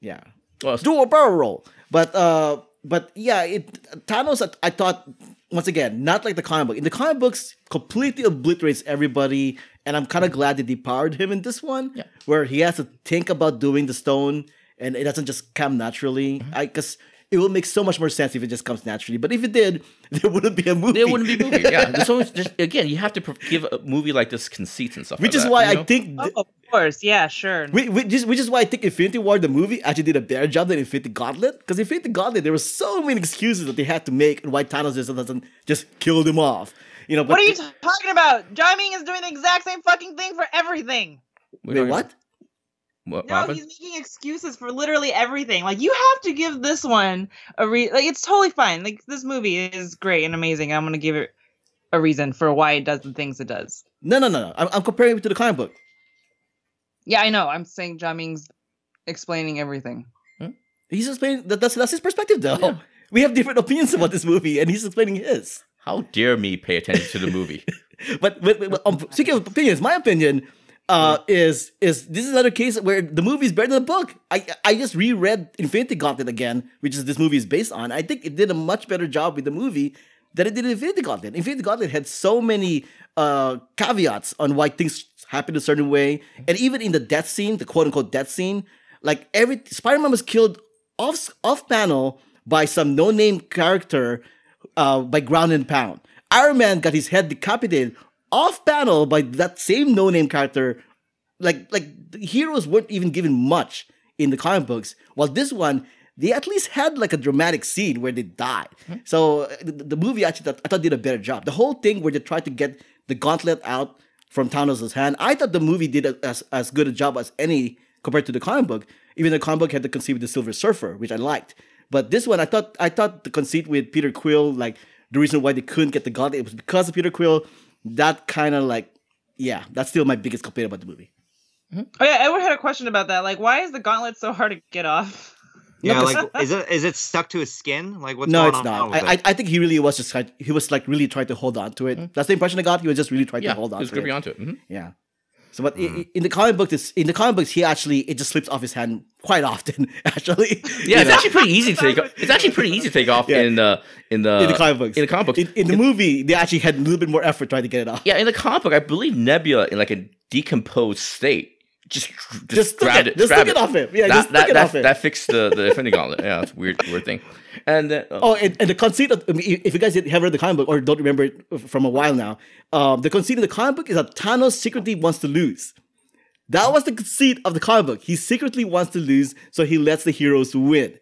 yeah. Well, do a barrel roll. But uh, but yeah, it Thanos. I, I thought once again, not like the comic book. In the comic books, completely obliterates everybody, and I'm kind of glad they depowered him in this one, Yeah. where he has to think about doing the stone, and it doesn't just come naturally. Mm-hmm. I because it will make so much more sense if it just comes naturally. But if it did, <laughs> there wouldn't be a movie. there wouldn't be a movie. Yeah. <laughs> There's always just again, you have to give a movie like this conceits and stuff. which like is that, why you I know? think. Oh, of course, yeah, sure. Which, which, is, which is why I think Infinity War, the movie, actually did a better job than Infinity Gauntlet. Because Infinity Gauntlet, there were so many excuses that they had to make and why Thanos just doesn't just kill them off. You know, but What are you talking about? Jiaming is doing the exact same fucking thing for everything. We Wait, what? What, No, happened? he's making excuses for literally everything. Like you have to give this one a re like it's totally fine. Like this movie is great and amazing. I'm gonna give it a reason for why it does the things it does. No, no, no, no. I'm, I'm comparing it to the comic book. Yeah, I know. I'm saying Jiaming's explaining everything. He's explaining that that's, that's his perspective, though. Yeah. <laughs> We have different opinions about this movie, and he's explaining his. How dare me pay attention to the movie? <laughs> But, but, but um, speaking of opinions, my opinion uh, is is this is another case where the movie is better than the book. I I just reread Infinity Gauntlet again, which is this movie is based on. I think it did a much better job with the movie than it did in Infinity Gauntlet. Infinity Gauntlet had so many uh, caveats on why things happen a certain way, and even in the death scene, the quote unquote death scene, like every Spider Man was killed off off panel by some no name character uh, by ground and pound. Iron Man got his head decapitated off panel by that same no name character. Like like the heroes weren't even given much in the comic books, while this one they at least had like a dramatic scene where they died. So uh, the, the movie actually I thought did a better job. The whole thing where they tried to get the gauntlet out from Thanos' hand, I thought the movie did as as good a job as any compared to the comic book. Even the comic book had the conceit with the Silver Surfer, which I liked. But this one, I thought I thought the conceit with Peter Quill, like the reason why they couldn't get the gauntlet, it was because of Peter Quill. That kind of like, yeah, that's still my biggest complaint about the movie. Mm-hmm. Oh yeah, Edward had a question about that. Like, why is the gauntlet so hard to get off? Yeah, like is it is it stuck to his skin? Like what's no, going it's on not. with I, I it? I think he really was just trying, he was like really trying to hold on to it. That's the impression I got. He was just really trying Yeah, to hold on he was to it. gripping onto it. Mhm. Yeah. So, but i- i- in the comic book, this in the comic books, he actually it just slips off his hand quite often. <laughs> Actually, Yeah, You it's know? actually pretty easy to take. <laughs> off. It's actually pretty easy to take off Yeah. in the in the in the comic books. In the comic books, in, in the movie, they actually had a little bit more effort trying to get it off. yeah, in the comic book, I believe Nebula in like a decomposed state just just, Just took it- it, just took it off him. Yeah, that, just that, it that, off him. that fixed the the Infinity Gauntlet. Yeah, it's a weird weird thing. And uh, Oh, and, and the conceit of I mean, if you guys have read the comic book or don't remember it from a while now, um, the conceit of the comic book is that Thanos secretly wants to lose. That was the conceit of the comic book. He secretly wants to lose, so he lets the heroes win.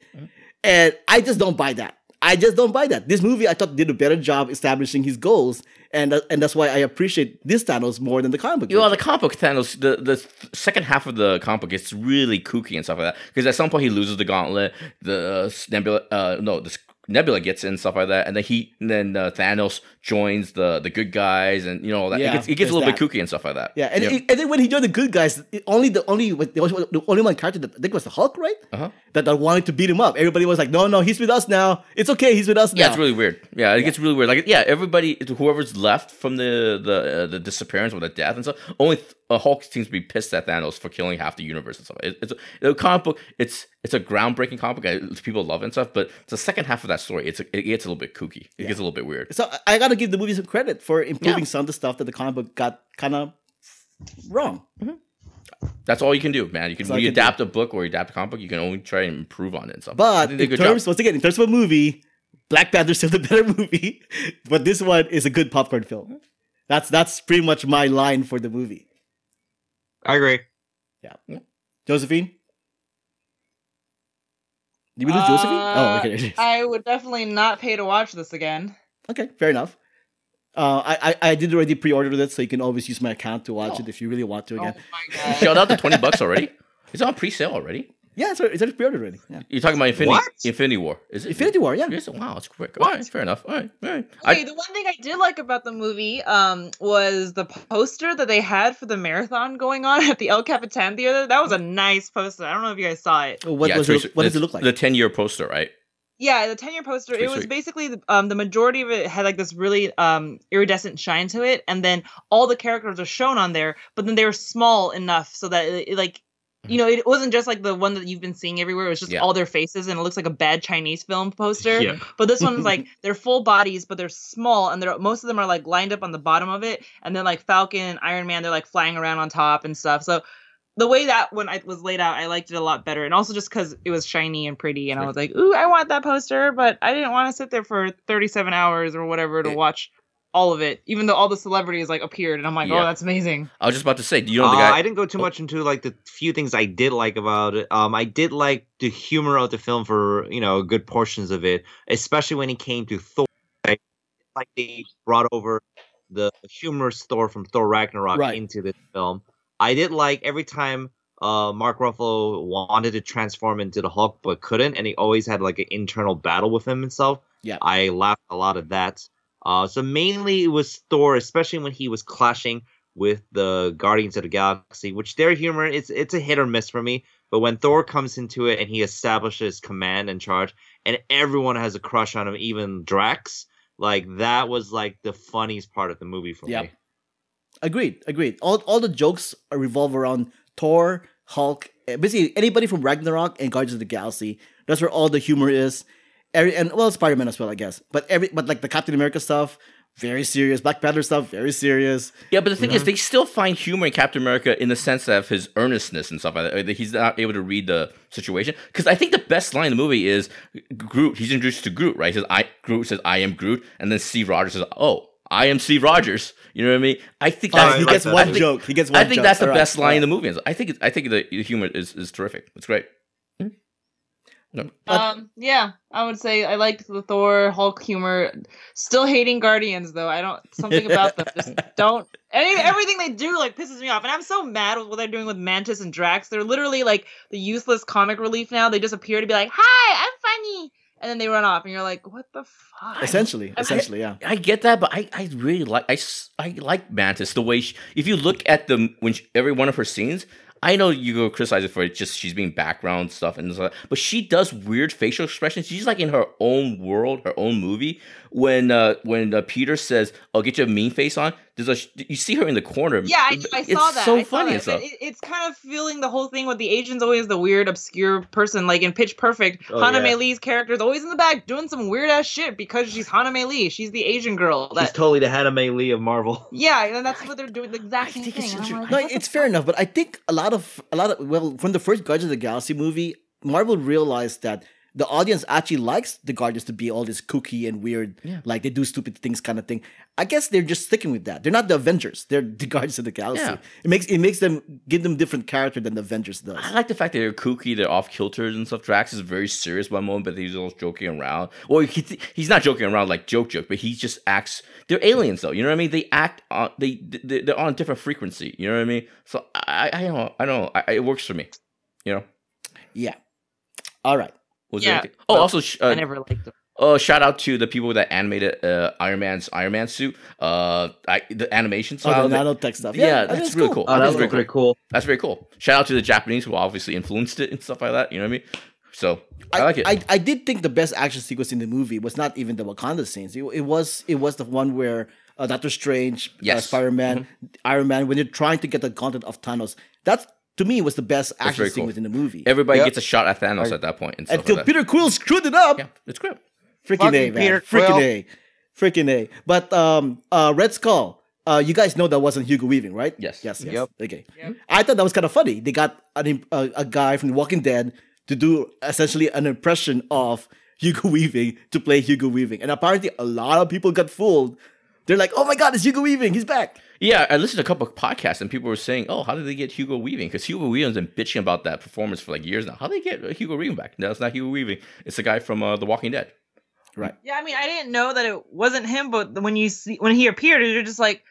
And I just don't buy that. I just don't buy that. This movie, I thought, did a better job establishing his goals, and that- and that's why I appreciate this Thanos more than the comic. You know, the comic book Thanos, the, the second half of the comic book gets really kooky and stuff like that. Because at some point he loses the gauntlet, the uh, Nebula, uh, no, the Nebula gets in stuff like that, and then he, and then uh, Thanos joins the the good guys, and you know that. Yeah, it gets, it gets a little that. bit kooky and stuff like that. Yeah, and, Yep. it- and then when he joined the good guys, only the only the only, the only one character that I think was the Hulk, right? Uh-huh. That, that wanted to beat him up. Everybody was like, "No, no, he's with us now. It's okay, he's with us Yeah, now." it's really weird. Yeah, it gets really weird. Like, yeah, everybody, whoever's left from the the uh, the disappearance or the death and stuff, only th- uh, Hulk seems to be pissed at Thanos for killing half the universe and stuff. It, it's a, a comic book. It's it's a groundbreaking comic book. People love it and stuff. But the second half of that story, it's a, it gets a little bit kooky. It gets a little bit weird. so I- I gotta give the movie some credit for improving Yeah. some of the stuff that the comic book got kind of wrong. That's all you can do, man. You can That's you I can do. adapt a book or you adapt a comic book, you can only try and improve on it and stuff. But think in did a good terms, job. once again, in terms of a movie, Black Panther's still the <laughs> better movie. But this one is a good popcorn film. That's that's pretty much my line for the movie. I agree. Yeah. Josephine, did we lose Josephine? Oh, Uh, okay. there it is. I would definitely not pay to watch this again. Okay, fair enough. Uh, I, I I did already pre-order it, so you can always use my account to watch Oh. it if you really want to Oh again. my god. Shelled out the twenty bucks already. It's on pre-sale already. Yeah, it's already, it's already pre-ordered already. Yeah. You're talking about Infinity What? Infinity War, is it? Infinity War, yeah. Yes. Wow, it's quick. All right, fair enough. All right, all right. Okay, I, the one thing I did like about the movie um, was the poster that they had for the marathon going on <laughs> at the El Capitan Theater. That was a nice poster. I don't know if you guys saw it. What yeah, was it, what does it look like? The ten-year poster, right? Yeah, the 10 year poster, it was sweet. basically the- um, the majority of it had like this really um, iridescent shine to it. And then all the characters are shown on there, but then they were small enough so that it, it, like, you know, it wasn't just like the one that you've been seeing everywhere. It was just Yeah. all their faces, and it looks like a bad Chinese film poster. Yeah. But this one's like <laughs> they're full bodies, but they're small, and they're most of them are like lined up on the bottom of it, and then like Falcon Iron Man, they're like flying around on top and stuff. So the way that when I was laid out, I liked it a lot better, and also just because it was shiny and pretty, and I was like, ooh, I want that poster, but I didn't want to sit there for 37 hours or whatever to It- watch all of it, even though all the celebrities like appeared, and I'm like, Yeah. oh, that's amazing. I was just about to say, do you know the Uh, guy? I didn't go too Oh. much into like the few things I did like about it. Um, I did like the humor of the film for you know good portions of it, especially when it came to Thor. I- Like they brought over the humorous Thor from Thor Ragnarok Right. into this film. I did like every time uh, Mark Ruffalo wanted to transform into the Hulk but couldn't, and he always had like an internal battle with him himself. Yeah. I laughed a lot at that. Uh, so mainly it was Thor, especially when he was clashing with the Guardians of the Galaxy, which their humor is it's a hit or miss for me. But when Thor comes into it and he establishes command and charge, and everyone has a crush on him, even Drax, like that was like the funniest part of the movie for Yep. me. Agreed, agreed. All all the jokes revolve around Thor, Hulk, eh, basically anybody from Ragnarok and Guardians of the Galaxy. That's where all the humor is. Every and well, Spider Man as well, I guess. But every but like the Captain America stuff, very serious. Black Panther stuff, very serious. Yeah, but the thing is, they still find humor in Captain America in the sense of his earnestness and stuff like that. that He's not able to read the situation. Because I think the best line in the movie is Groot. He's introduced to Groot, right? He says, "I." Groot says, "I am Groot," and then Steve Rogers says, "Oh, I am Steve Rogers." You know what I mean? I think that's I he like gets that. one I think- joke. He gets one. I think joke. that's the Alright, best line in the movie. I think it, I think the, the humor is, is terrific. It's great. Um, yeah, I would say I liked the Thor Hulk humor. Still hating Guardians though. I don't something about them just <laughs> don't. Any, everything they do like pisses me off, and I'm so mad with what they're doing with Mantis and Drax. They're literally like the useless comic relief now. They just appear to be like, "Hi, I'm funny," and then they run off, and you're like, "What the fuck?" Essentially, <laughs> essentially, yeah. I get that, but I, I really like I, I like Mantis the way she, if you look at the when she, every one of her scenes, I know you go criticize it for it just she's being background stuff and stuff, but she does weird facial expressions. She's like in her own world, her own movie. When uh when uh, Peter says, "I'll get your mean face on," there's a sh- you see her in the corner. Yeah, I, I It's saw that. So I funny that. and It, it's kind of feeling the whole thing with the Asians always the weird, obscure person. Like in Pitch Perfect, Oh, Hana yeah. Mei Lee's character is always in the back doing some weird ass shit because she's Hana Mae Lee. She's the Asian girl. She's totally the Hana Mae Lee of Marvel. <laughs> yeah, and that's what they're doing. The exact same think thing. it's And I'm inter- like, No, it's fair enough, but I think a lot of a lot of well, from the first Guardians of the Galaxy movie, Marvel realized that the audience actually likes the Guardians to be all this kooky and weird, Yeah. like they do stupid things kind of thing. I guess they're just sticking with that. They're not the Avengers; they're the <laughs> Guardians of the Galaxy. Yeah. It makes it makes them give them different character than the Avengers does. I like the fact that they're kooky, they're off kilters and stuff. Drax is very serious one moment, but he's always joking around. Or he, he's not joking around like joke joke, but he just acts. They're aliens though, you know what I mean? They act on they they- they're on a different frequency, you know what I mean? So I I don't I don't I, it works for me, you know. Yeah. All right. Was Yeah, there? Oh, also sh- I uh, never liked them. oh shout out to the people that animated uh, Iron Man's Iron Man suit, uh, I, the animation Oh, the that- nanotech stuff. yeah, I think that's really cool. Oh, That that is was very pretty cool. That's very cool. Shout out to the Japanese who obviously influenced it and stuff like that. You know what I mean? So I, like it. I, I did think the best action sequence in the movie was not even the Wakanda scenes. It, it was it was the one where uh, Doctor Strange, uh, Yes. Mm-hmm. Spider Man, Iron Man, when they're trying to get the content of Thanos. That's to me was the best action very cool. sequence in the movie. Everybody Yep. gets a shot at Thanos at that point and Until like. Peter Quill screwed it up. Yeah, it's great. Freaking Fucking A, man. Freaking A. Freaking A. But um uh Red Skull, uh you guys know that wasn't Hugo Weaving, right? Yes. Yes, yes. Yep. Okay. Yep. I thought that was kind of funny. They got an, a, a guy from The Walking Dead to do essentially an impression of Hugo Weaving to play Hugo Weaving. And apparently a lot of people got fooled. They're like, oh my god, it's Hugo Weaving, he's back. Yeah, I listened to a couple of podcasts and people were saying, "Oh, how did they get Hugo Weaving?" Because Hugo Weaving's been bitching about that performance for like years now. How did they get uh, Hugo Weaving back? No, it's not Hugo Weaving. It's the guy from uh, The Walking Dead. Right. Yeah, I mean, I didn't know that it wasn't him, but when you see when he appeared, you're just like,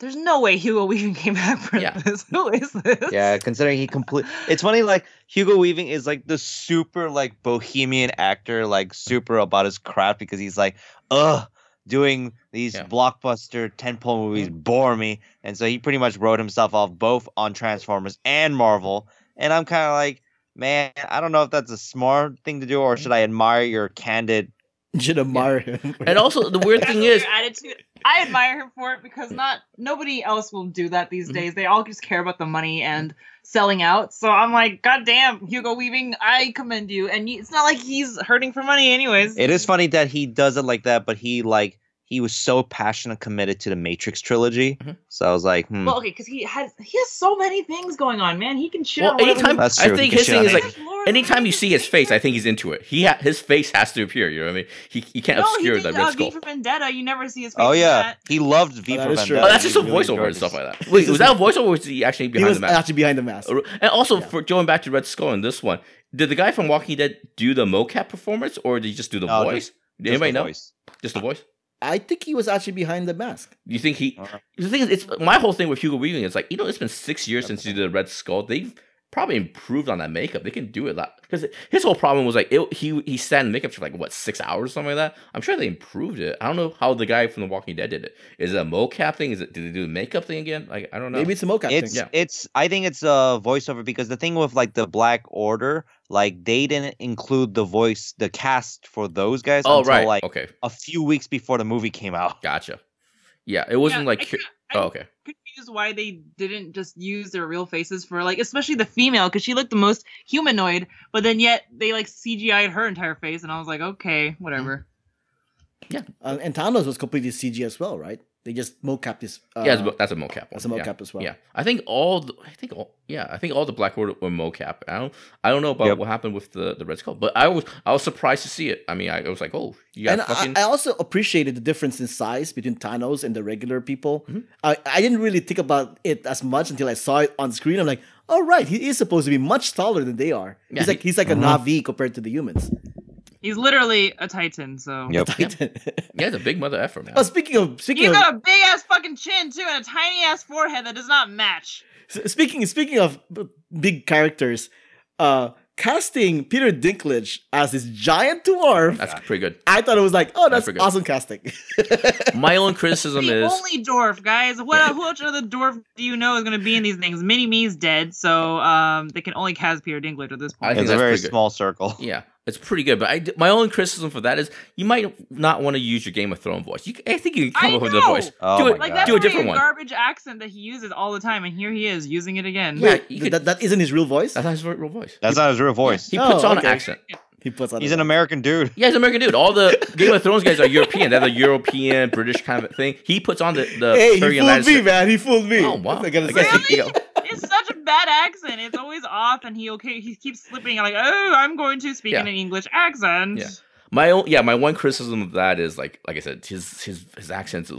"There's no way Hugo Weaving <laughs> came back for Yeah. this. Who is this?" Yeah, considering he complete. It's funny, like Hugo Weaving is like the super like bohemian actor, like super about his craft because he's like, ugh, doing these Yeah. blockbuster tentpole movies bore me, and so he pretty much wrote himself off both on Transformers and Marvel. And I'm kind of like, man, I don't know if that's a smart thing to do, or should I admire your candid? <laughs> You should admire him. And also, the weird thing is, attitude. I admire him for it because not nobody else will do that these Mhm. days. They all just care about the money and selling out. So I'm like, God damn, Hugo Weaving, I commend you. And it's not like he's hurting for money, anyways. It is funny that he does it like that, but he like he was so passionate, committed to the Matrix trilogy. Mhm. So I was like, hmm. Well, okay, because he has he has so many things going on, man. He can shit well, on anytime he- That's I think his thing is like, anytime you see his face, I think he's into it. He ha- his face has to appear. You know what I mean? He he can't No, obscure he did that uh, red V skull. for Vendetta. You never see his face. Oh yeah, that. he loved V Oh, for that is true. Vendetta. Oh, that's just a He really voiceover enjoyed and stuff like that. Wait, was that a voiceover or was he actually he behind was the mask? actually behind the mask. And also, Yeah. for going back to Red Skull in this one, did the guy from Walking Dead do the mocap performance or did he just do the No, voice? just- Did Just anybody the know? voice. Just the voice? I think he was actually behind the mask. Do you think he? Alright. The thing is, it's my whole thing with Hugo Weaving. is like you know, it's been six years since he did the Red Skull. They've probably improved on that makeup. They can do it a lot because his whole problem was like it, he he sat in makeup for like what six hours or something like that. I'm sure they improved it. I don't know how the guy from The Walking Dead did it. Is it a mocap thing? Is it did they do the makeup thing again? Like I don't know. Maybe it's a mocap It's thing. Yeah. it's I think it's a voiceover because the thing with like the Black Order, like they didn't include the voice, the cast for those guys oh until right. like okay. a few weeks before the movie came out. Gotcha. Yeah, it wasn't Yeah, like. I cu- can't- oh I- okay. confused why they didn't just use their real faces for like especially the female because she looked the most humanoid but then yet they like cgi'd her entire face and i was like okay whatever Uh, and Thanos was completely CG as well, right? They just mocapped his. Uh, yeah, that's, that's a mocap. One. that's a yeah. mocap as well. Yeah, I think all. The, I think all. Yeah, I think all the Black Order were mocap. I don't. I don't know about Yep. what happened with the the Red Skull, but I was I was surprised to see it. I mean, I was like, oh, yeah. and fucking. I, I also appreciated the difference in size between Thanos and the regular people. Mhm. I, I didn't really think about it as much until I saw it on screen. I'm like, oh right, he is supposed to be much taller than they are. Yeah, he's like he's like Mhm. a Na'vi compared to the humans. He's literally a titan. So Yep. <laughs> yeah, it's a big mother effort, man. oh, speaking of speaking he's of got a big ass fucking chin too, and a tiny ass forehead that does not match. S- Speaking speaking of big characters, uh, casting Peter Dinklage as this giant dwarf, That's pretty good. I thought it was like, oh, that's pretty good. awesome casting. <laughs> My own criticism the is only dwarf, guys. What who which other dwarf do you know is going to be in these things? Mini Me's dead, so um, they can only cast Peter Dinklage at this I point. think It's a very small circle. Yeah, it's pretty good. But I, d- my only criticism for that is you might not want to use your Game of Thrones voice. You, I think you can come I up with a voice. Oh do my it. Like that's do a already different one. garbage accent that he uses all the time, and here he is using it again. Yeah, Wait, could- that, that isn't his real voice. That's not his real voice. That's not his real voice. He Oh, puts on okay. an accent. He puts on. He's an American dude. Yeah, he's an American dude. All the <laughs> Game of Thrones guys are European. They're the European British kind of thing. He puts on the the Hey, he Tyrion fooled me, Lannister- man. He fooled me. Oh wow! I gotta I guess say. He- you know, It's such a bad accent. It's always off, and he okay. He keeps slipping. Like, oh, I'm going to speak in an English accent. Yeah. my own yeah. My one criticism of that is like like I said, his his his accent's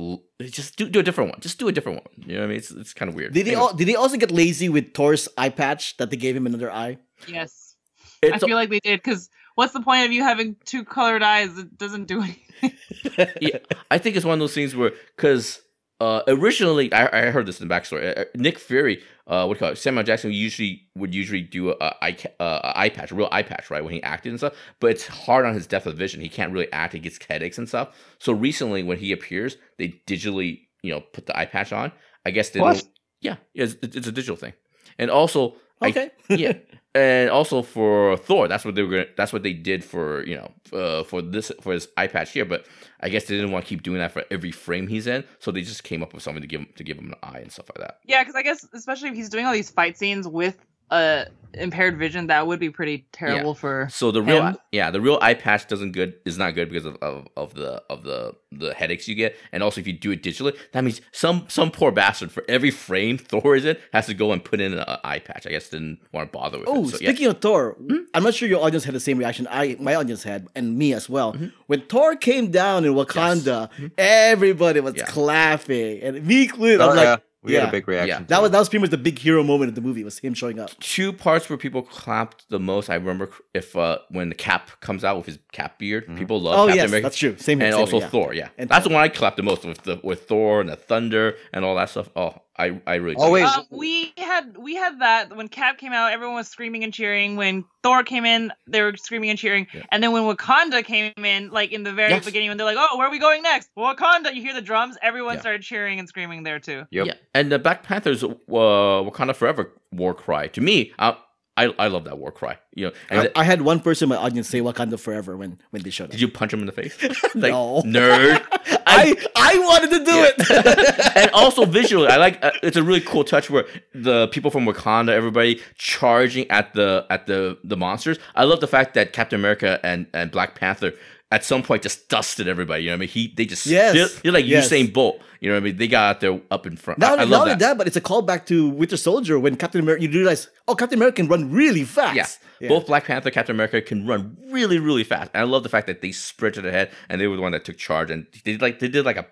just do do a different one. Just do a different one. You know what I mean? It's it's kind of weird. Did he? Anyway, Al- did they also get lazy with Thor's eye patch that they gave him another eye? Yes, I it's- feel like they did. Because what's the point of you having two colored eyes? It doesn't do anything. <laughs> yeah, I think it's one of those things where because uh, originally I, I heard this in the backstory. Uh, Nick Fury, uh, what do you call it? Samuel Jackson usually would usually do a, a eye uh, a eye patch, a real eye patch, right when he acted and stuff. But it's hard on his depth of vision. He can't really act. He gets headaches and stuff. So recently, when he appears, they digitally you know put the eye patch on. I guess they What? Yeah, it's, it's a digital thing, and also I- Okay. <laughs> yeah, and also for Thor, that's what they were. Gonna, that's what they did for you know uh, for this for his eye patch here. But I guess they didn't want to keep doing that for every frame he's in, so they just came up with something to give him to give him an eye and stuff like that. Yeah, because I guess especially if he's doing all these fight scenes with uh impaired vision, that would be pretty terrible for. So the real Him? yeah the real eye patch doesn't good is not good because of, of, of the of the the headaches you get, and also if you do it digitally, that means some some poor bastard for every frame <laughs> Thor is in has to go and put in an eye patch. I guess didn't want to bother with Oh, it. So, yeah. speaking of Thor, Hmm? I'm not sure your audience had the same reaction. I my audience had, and me as well. Mm-hmm. When Thor came down in Wakanda, everybody was Yeah. clapping, and me included. Oh, I'm yeah. like, We had a big reaction. Yeah. that was that was pretty much the big hero moment of the movie was him showing up. two parts where people clapped the most. I remember if uh, when the Cap comes out with his Cap beard, people love Oh Captain yes, America. that's true. Same here. and same also here, yeah. Thor, yeah, And that's Thor. the one I clapped the most with the with Thor and the thunder and all that stuff. Oh, I I really Oh, dug wait. it. Um, we had we had that when Cap came out, everyone was screaming and cheering. When Thor came in, they were screaming and cheering. Yeah. And then when Wakanda came in, like in the very Yes. beginning, when they're like, "Oh, where are we going next?" Wakanda. You hear the drums. Everyone Yeah. started cheering and screaming there too. Yep. Yeah, and the Black Panther's uh, Wakanda Forever war cry to me, I I, I love that war cry. You know, and I, the- I had one person in my audience say Wakanda forever when when they showed up. did you punch him in the face? <laughs> like, No. nerd. <laughs> I I wanted to do Yeah. it. <laughs> and also visually, I like uh, it's a really cool touch where the people from Wakanda, everybody charging at the at the the monsters. I love the fact that Captain America and and Black Panther at some point just dusted everybody. You know what I mean? He they just Yes. they're, they're like Yes. Usain Bolt. You know what I mean? They got out there up in front. Not, I, I not love only that. that. but it's a callback to Winter Soldier when Captain America. You realize, oh, Captain America can run really fast. Yeah. Yeah. Both Black Panther, Captain America can run really, really fast. And I love the fact that they sprinted ahead and they were the one that took charge and they did like they did like a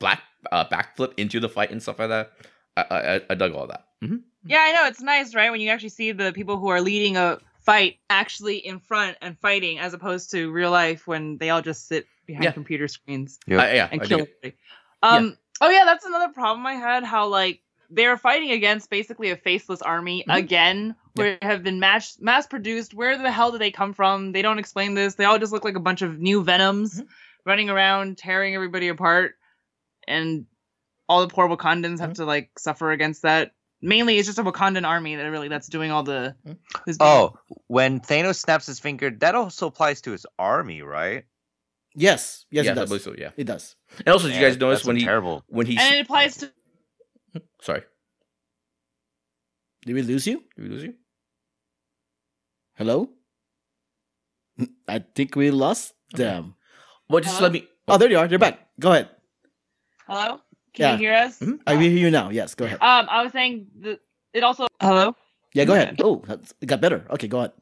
black uh, backflip into the fight and stuff like that. I I, I dug all that. hmm Yeah, I know it's nice, right? When you actually see the people who are leading a fight actually in front and fighting, as opposed to real life when they all just sit behind Yeah. computer screens. Yep. I, yeah, and I kill everybody. Um. Oh yeah, that's another problem I had. How like they're fighting against basically a faceless army Mhm. again, where have been mass mass produced. Where the hell did they come from? They don't explain this. They all just look like a bunch of new venoms Mhm. running around tearing everybody apart, and all the poor Wakandans have to like suffer against that. Mainly, it's just a Wakandan army that really that's doing all the. Mhm. this- Oh, when Thanos snaps his finger, that also applies to his army, right? Yes. Yes, yes, it I does. believe so. Yeah. It does. And also, did you guys notice that's when he terrible? when he and it applies to sorry, Did we lose you? did we lose you? Hello? I think we lost them. Well, just Hello? let me. Oh, there you are. You're back. Go ahead. hello. Can Yeah. you hear us? Mhm. I hear you now. Yes, go ahead. Um, I was saying that it also. Hello. Yeah, go ahead. Oh, that's- it got better. Okay, go ahead.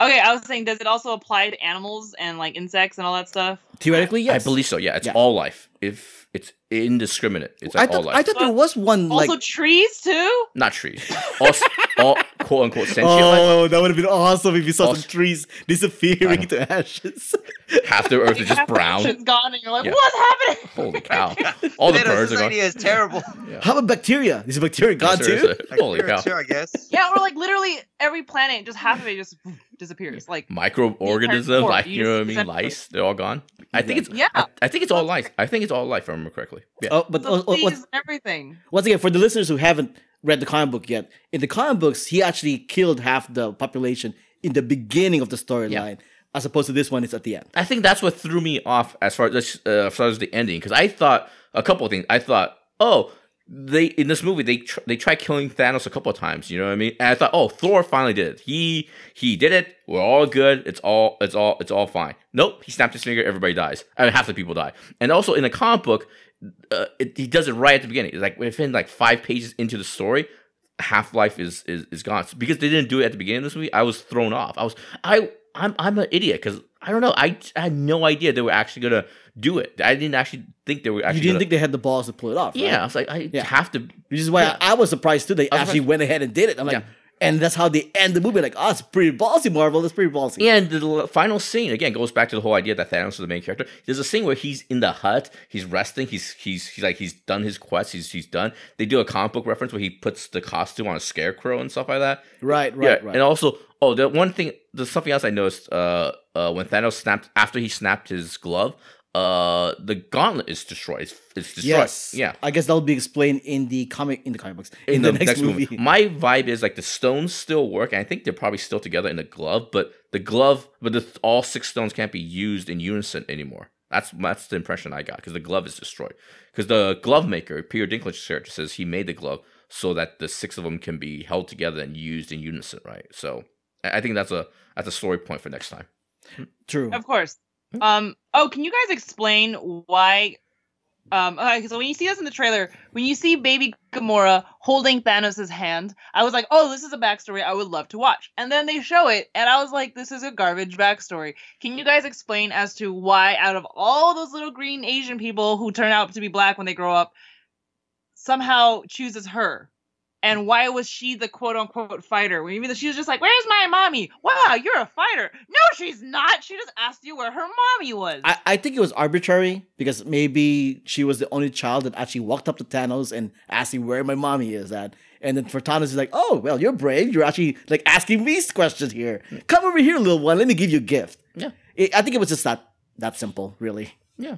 Okay, I was saying, does it also apply to animals and like insects and all that stuff? Theoretically, yes. I believe so. Yeah, it's Yeah. all life. If it's indiscriminate, it's I like all life. I thought there was one like. also, trees too. Not trees. All, s- all quote unquote sentient. Oh, that would have been awesome if you saw some trees disappearing to ashes. <laughs> Half the earth is just brown. ocean's gone, and you're like, Yeah. what's happening? Holy <laughs> cow! All the Thanos, birds this are gone. idea is terrible. <laughs> How about bacteria? Is bacteria gone too? Seriously. Holy Bacteria cow! too, I guess. Yeah, or like literally every planet, just half of it just disappears. Like, Microorganisms, like you you know what I mean, lice, they're all gone. I think it's yeah, I, I think it's all lice. I think it's all life, if I remember correctly. Yeah. Oh, but the oh, oh, what- everything. once again, for the listeners who haven't read the comic book yet, in the comic books, he actually killed half the population in the beginning of the storyline, as opposed to this one, it's at the end. I think that's what threw me off as far as uh, as far as the ending because I thought a couple of things. I thought, oh, they in this movie they tr- they tried killing Thanos a couple of times. You know what I mean? And I thought, oh, Thor finally did it. He he did it. We're all good. It's all it's all it's all fine. Nope. He snapped his finger. Everybody dies. I mean, half the people die. And also in the comic book, uh, it, he does it right at the beginning. It's like within like five pages into the story. Half life is, is is gone because they didn't do it at the beginning of this movie. I was thrown off. I was I I'm I'm an idiot because I don't know. I, I had no idea they were actually gonna do it. I didn't actually think they were actually. you didn't gonna, think they had the balls to pull it off. right? Yeah, I was like, I Yeah. have to. Which is why Yeah. I, I was surprised too. They actually surprised. went ahead and did it. I'm like, Yeah. And that's how they end the movie. Like, oh, it's pretty ballsy, Marvel. That's pretty ballsy. And the final scene again goes back to the whole idea that Thanos is the main character. There's a scene where he's in the hut, he's resting, he's he's he's like he's done his quest, he's he's done. They do a comic book reference where he puts the costume on a scarecrow and stuff like that. Right, right, yeah, right. and also, oh, the one thing, there's something else I noticed. Uh, uh, when Thanos snapped after he snapped his glove, uh, the gauntlet is destroyed. It's, it's destroyed. yes. Yeah. I guess that'll be explained in the comic in the comic books in, the, next, movie. My vibe is like the stones still work, and I think they're probably still together in the glove, but the glove, but the, all six stones can't be used in unison anymore. That's that's the impression I got because the glove is destroyed. Because the glove maker, Peter Dinklage's character, says he made the glove so that the six of them can be held together and used in unison, right? So I I think that's a that's a story point for next time. True. Of course. Um. Oh, can you guys explain why? Um. Okay, so when you see us in the trailer, when you see Baby Gamora holding Thanos' hand, I was like, "Oh, this is a backstory I would love to watch." And then they show it, and I was like, "This is a garbage backstory." Can you guys explain as to why, out of all those little green Asian people who turn out to be black when they grow up, somehow chooses her? And why was she the quote unquote fighter? When even she was just like, "Where's my mommy?" Wow, you're a fighter. No, she's not. She just asked you where her mommy was. I, I think it was arbitrary because maybe she was the only child that actually walked up to Thanos and asked him where my mommy is at. And then for Thanos, he's like, oh, well, you're brave. You're actually like asking me questions here. Come over here, little one. Let me give you a gift. Yeah. It, I think it was just that that simple, really. Yeah,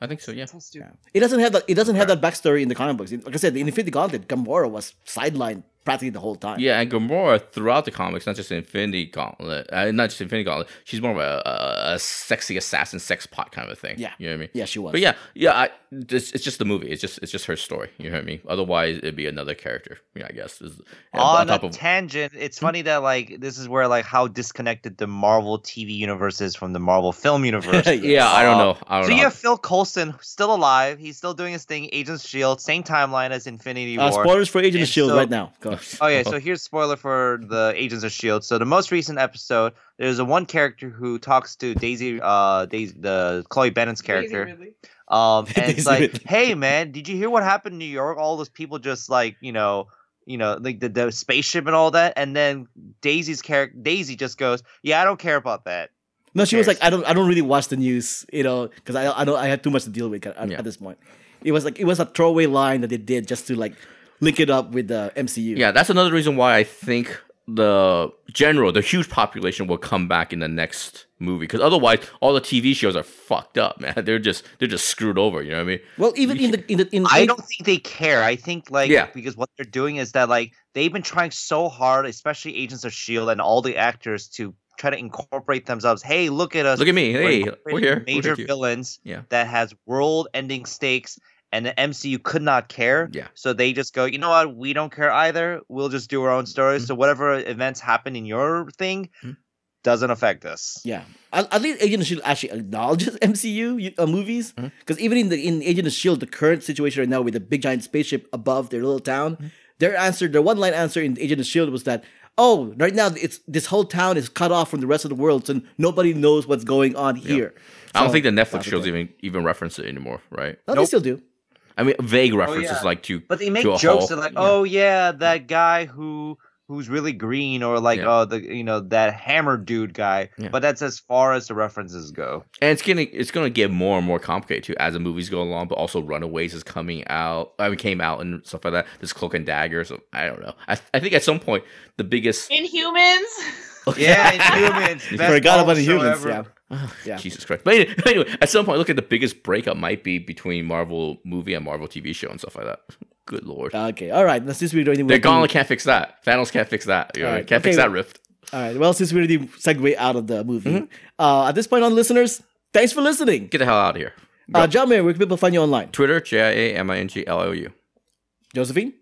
I think so. Yeah. so stupid. It doesn't have that. It doesn't have that backstory in the comic books. Like I said, the Infinity Gauntlet, Gamora was sidelined practically the whole time. Yeah, and Gamora throughout the comics, not just Infinity Gauntlet, uh, not just Infinity Gauntlet, she's more of a, a, a sexy assassin, sex pot kind of a thing. Yeah. you know what I mean. Yeah, she was. But yeah, yeah, I, it's, it's just the movie. It's just it's just her story. You know what I mean? Otherwise, it'd be another character. Yeah, I guess. Is- and on top a of- tangent, it's funny that like this is where like how disconnected the Marvel TV universe is from the Marvel film universe. <laughs> yeah, I don't Uh, know. I don't so know. you have Phil Coulson still alive. He's still doing his thing. Agents Shield, same timeline as Infinity Uh, War. spoilers for Agent of And Shield so- right now. Go. <laughs> <laughs> Oh yeah, so here's spoiler for the Agents of Shield. So the most recent episode, there's a one character who talks to Daisy, uh, Daisy, the Chloe Bennett's character. Um, <laughs> and it's like, Ridley. hey man, did you hear what happened in New York? All those people just like, you know, you know, like the, the spaceship and all that. And then Daisy's character, Daisy just goes, yeah, I don't care about that. No, she was like, I don't, I don't really watch the news, you know, because I, I don't, I had too much to deal with at, Yeah. at this point. It was like, it was a throwaway line that they did just to like link it up with the MCU. Yeah, that's another reason why I think the general, the huge population will come back in the next movie because otherwise all the TV shows are fucked up, <laughs> man. They're just they're just screwed over. You know what I mean? Well, even in the in the in I don't think they care. I think like Yeah. because what they're doing is that like they've been trying so hard, especially Agents of Shield and all the actors to try to incorporate themselves. Hey, look at us. Look at me. We're Hey, we're incorporating here. We're Major here. villains Yeah. that has world-ending stakes, and the MCU could not care. Yeah. So they just go, you know what? We don't care either. We'll just do our own stories. Mhm. So whatever events happen in your thing, Mhm. doesn't affect us. Yeah, at, least Agent of Shield actually acknowledges <laughs> MCU uh, movies Mm-hmm. because even in the in Agent of Shield, the current situation right now with the big giant spaceship above their little town, Mm-hmm. their answer, their one line answer in Agent of Shield was that. Oh, right now it's this whole town is cut off from the rest of the world, so nobody knows what's going on here. I don't think the Netflix shows even even reference it anymore, right? No, they still do. I mean, vague oh, references yeah. like to But they make jokes. whole- They're like, yeah. "Oh yeah, that guy who who's really green," or like, Yeah. "Oh, the you know that hammer dude guy." Yeah. But that's as far as the references go. and it's gonna it's going to get more and more complicated too as the movies go along. But also, Runaways is coming out. I mean, came out and stuff like that. This Cloak and Dagger. So I don't know. I I think at some point the biggest Inhumans. <laughs> Yeah, Inhumans. <laughs> You best forgot about Marvel the show humans. ever. Yeah. Yeah. Jesus Christ. But anyway, <laughs> anyway, at some point, look at the biggest breakup might be between Marvel movie and Marvel TV show and stuff like that. <laughs> Good lord. Okay. All right. Now, since we already They're gauntlet can't fix that. Thanos can't fix that. You know, Alright, can't fix that rift. All right. Well, since we're already segue out of the movie, Mm-hmm. uh, at this point on, listeners, thanks for listening. Get the hell out of here. Go. Uh, Jiaming, where can people find you online? Twitter, J I A M I N G L O U. Josephine.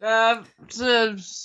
Uh,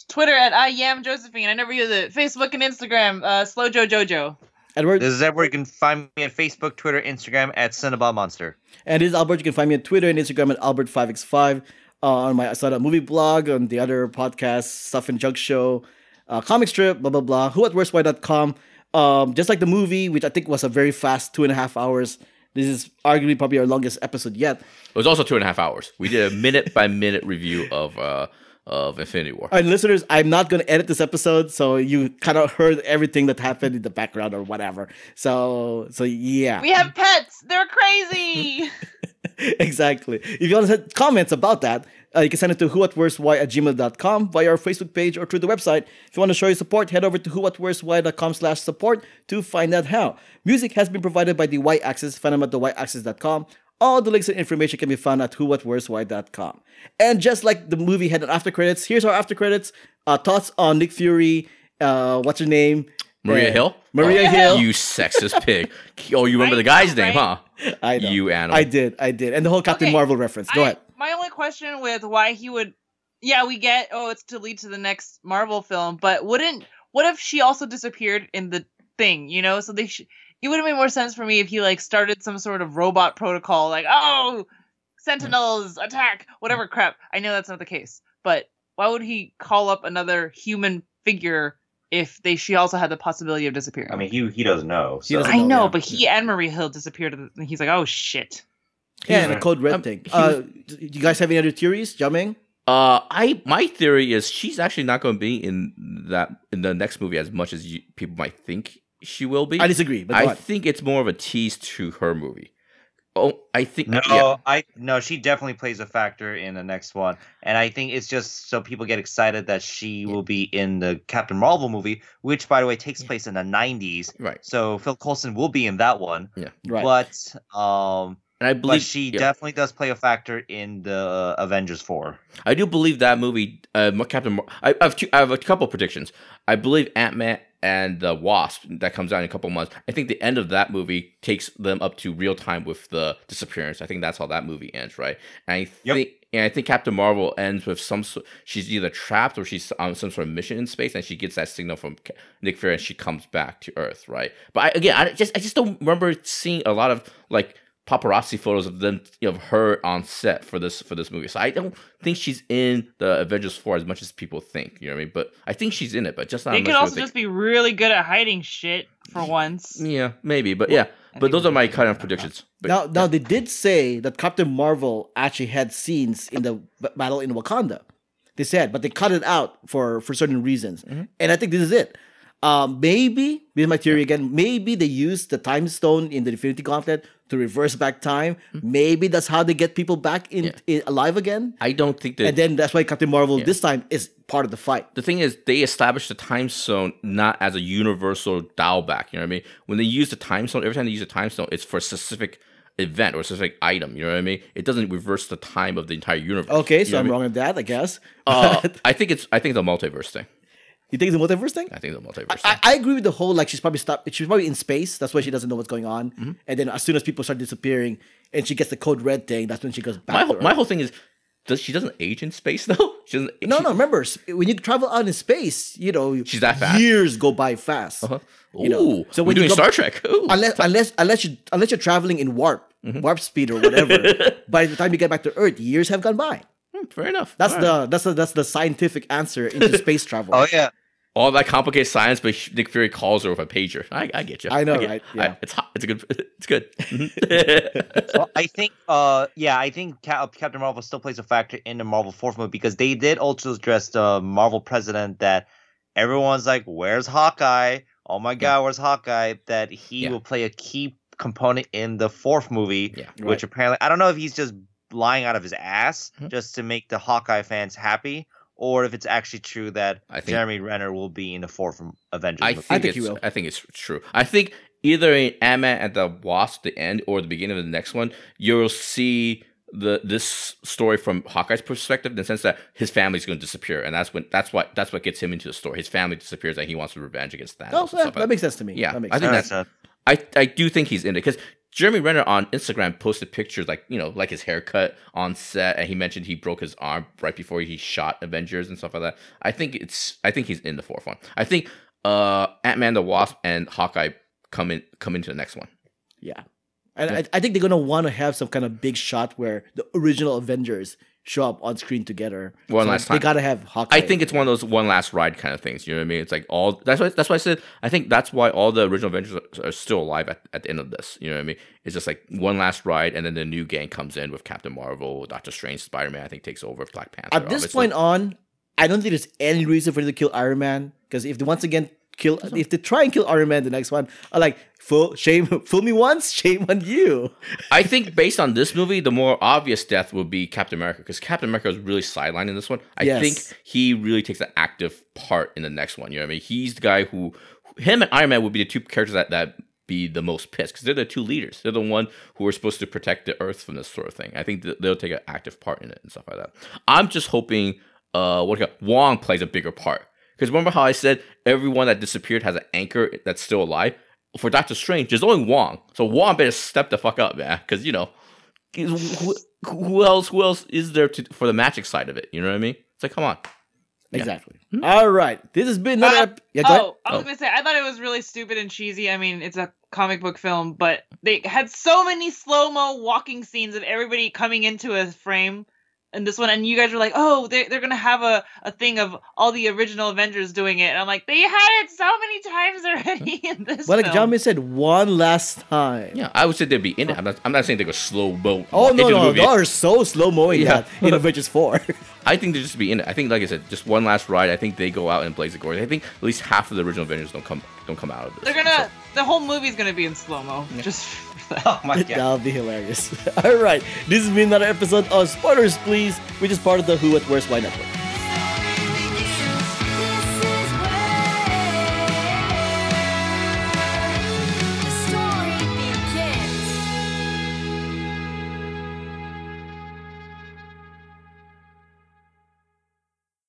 Twitter at I am Josephine. I never use it. Facebook and Instagram. Uh, Slow Joe Jojo. Edward. This is Edward. You can find me on Facebook, Twitter, Instagram at Cinnabon Monster. And this is Albert. You can find me on Twitter and Instagram at Albert5x5. Uh, on my Asada movie blog, on the other podcasts, Stuff and Junk Show, uh, Comic Strip, blah, blah, blah. Who at worstwhy.com. Um, just like the movie, which I think was a very fast two and a half hours. This is arguably probably our longest episode yet. It was also two and a half hours. We did a minute by minute review of uh of Infinity War. All right, listeners, I'm not going to edit this episode, so you kind of heard everything that happened in the background or whatever. So, so yeah. We have pets. They're crazy. <laughs> exactly. If you want to send comments about that, uh, you can send it to whoatworstwhy at gmail.com via our Facebook page or through the website. If you want to show your support, head over to whoatworstwhy.com slash support to find out how. Music has been provided by the Y Axis. Find them at the yaxis.com. All the links and information can be found at whoatworstwhy.com. And just like the movie had an after credits, here's our after credits. Uh, thoughts on Nick Fury. Uh, what's her name? Maria Hill? Maria Oh, Hill. You sexist pig. <laughs> Oh, you remember Right, the guy's right. name, huh? I know. You animal. I did. I did. And the whole Captain Okay, Marvel reference. Go I- ahead. My only question with why he would, yeah, we get, oh, it's to lead to the next Marvel film, but wouldn't, what if she also disappeared in the thing, you know? So they should, it would have made more sense for me if he like started some sort of robot protocol, like, oh, sentinels, attack, whatever crap. I know that's not the case, but why would he call up another human figure if they she also had the possibility of disappearing? I mean, he he doesn't know. He doesn't I know, know, yeah. but he and Maria Hill disappeared, and he's like, oh shit. Yeah, and the code red Um, thing. he Uh, do you guys have any other theories, Jiaming? Uh, I my theory is she's actually not going to be in that in the next movie as much as you, people might think she will be. I disagree, but I on. think it's more of a tease to her movie. Oh, I think No, yeah. I no, she definitely plays a factor in the next one, and I think it's just so people get excited that she will be in the Captain Marvel movie, which, by the way, takes place in the '90s. right. So Phil Coulson will be in that one, Yeah. right. but um, And I but believe she yeah. definitely does play a factor in the uh, Avengers Four. I do believe that movie, uh, Captain. Mar- I, I have two, I have a couple predictions. I believe Ant Man and the Wasp that comes out in a couple months. I think the end of that movie takes them up to real time with the disappearance. I think that's how that movie ends, right? And I Yep. think, and I think Captain Marvel ends with some. sort She's either trapped or she's on some sort of mission in space, and she gets that signal from Nick Fury, and she comes back to Earth, right? But I, again, I just, I just don't remember seeing a lot of like paparazzi photos of them you know, of her on set for this for this movie. So I don't think she's in the Avengers 4 as much as people think. You know what I mean? But I think she's in it, but just not They could also people just be really good at hiding shit for once. Yeah, maybe. But yeah. I But those are my kind of predictions. But, now, now they did say that Captain Marvel actually had scenes in the battle in Wakanda. They said, but they cut it out for for certain reasons, Mm-hmm. and I think this is it. Um, maybe this is my theory again. Maybe they use the time stone in the Infinity Gauntlet to reverse back time. Maybe that's how they get people back in, Mm-hmm. Yeah. in alive again. I don't think that And then that's why Captain Marvel this time is part of the fight. the thing is they established the time stone not as a universal dial back. You know what I mean? When they use the time stone, every time they use the time stone, it's for a specific event or a specific item. You know what I mean? It doesn't reverse the time of the entire universe. Okay, You so know I'm I mean? wrong on that, I guess. Uh, <laughs> I think it's I think it's a multiverse thing. You think it's a multiverse thing? I think it's a multiverse I, thing. I agree with the whole like she's probably stopped. She's probably in space. That's why she doesn't know what's going on. Mm-hmm. And then as soon as people start disappearing, and she gets the code red thing, that's when she goes back. my to whole, Earth. my whole thing is does she doesn't age in space <laughs> though? She doesn't. No, she- no. Remember, when you travel out in space, you know, She's that fast. Years go by fast. Uh-huh. Ooh, You know, so so when we're you doing go- Star Trek. Ooh. Unless, unless, unless you, unless you're traveling in warp, Mm-hmm. warp speed or whatever. <laughs> by the time you get back to Earth, years have gone by. Hmm, Fair enough. That's All right. the that's the that's the scientific answer into <laughs> space travel. Oh yeah. all that complicated science, but Nick Fury calls her with a pager. I, I get you. I know, get- right? I- Yeah. it's hot. It's a good. <laughs> It's good. <laughs> Well, I think, uh, yeah, I think Cap- Captain Marvel still plays a factor in the Marvel fourth movie because they did also address the Marvel president that everyone's like, "Where's Hawkeye? Oh my God, where's Hawkeye?" That he Yeah. will play a key component in the fourth movie, Yeah. which apparently I don't know if he's just lying out of his ass Mhm. just to make the Hawkeye fans happy. Or if it's actually true that I think- Jeremy Renner will be in the fourth Avengers I movie. think, think he it's, will. I think it's true. I think either in Ant Man at the Wasp, the end, or the beginning of the next one, you'll see the this story from Hawkeye's perspective in the sense that his family's going to disappear, and that's when that's what that's what gets him into the story. His family disappears, and he wants revenge against Thanos. Oh, and yeah, that like makes sense to me. Yeah, that makes I think that's- Alright, I I do think he's in it because Jeremy Renner on Instagram posted pictures like you know like his haircut on set, and he mentioned he broke his arm right before he shot Avengers and stuff like that. I think it's I think he's in the fourth one. I think uh Ant Man the Wasp and Hawkeye come in come into the next one. Yeah. And I, I think they're gonna want to have some kind of big shot where the original Avengers show up on screen together. One So last They time. gotta have Hawkeye. I think it's one of those one last ride kind of things. You know what I mean? It's like all that's why that's why I said I think that's why all the original Avengers are, are still alive at, at the end of this. You know what I mean? It's just like one last ride, and then the new gang comes in with Captain Marvel, Doctor Strange, Spider Man. I think takes over Black Panther. At this obviously. point on, I don't think there's any reason for them to kill Iron Man. Because if they once again kill, if they try and kill Iron Man, the next one, I like fool shame, <laughs> fool me once, shame on you. I think based on this movie, the more obvious death would be Captain America because Captain America is really sidelined in this one. I Yes. think he really takes an active part in the next one. You know what I mean? He's the guy who, him and Iron Man would be the two characters that that be the most pissed because they're the two leaders. They're the one who are supposed to protect the Earth from this sort of thing. I think that they'll take an active part in it and stuff like that. I'm just hoping, uh, what do? Wong plays a bigger part. Because remember how I said everyone that disappeared has an anchor that's still alive? For Doctor Strange, there's only Wong. So Wong better step the fuck up, man. Because, you know, who, who else who else is there to, for the magic side of it? You know what I mean? It's like, come on. Yeah. Exactly. All right. This has been another. Uh, ep- yeah. Oh, I was Oh. gonna say I thought it was really stupid and cheesy. I mean, it's a comic book film, but they had so many slow mo walking scenes of everybody coming into a frame in this one, and you guys were like, "Oh, they're they're gonna have a, a thing of all the original Avengers doing it," and I'm like, "They had it so many times already <laughs> in this." Well, like film. John May said, one last time. Yeah, I would say they'd be in it. I'm not, I'm not saying they go slow mo. Oh no into the no! They are so slow mowing Yeah. that in Avengers Four. <laughs> <laughs> I think they just be in it. I think, like I said, just one last ride. I think they go out and blaze the glory. I think at least half of the original Avengers don't come don't come out of this. they're gonna the whole movie's gonna be in slow mo. Just for that. <laughs> oh my god. That'll be hilarious. <laughs> All right, this has been another episode of Spoilers Please, which is part of the Who at Worst Why Network.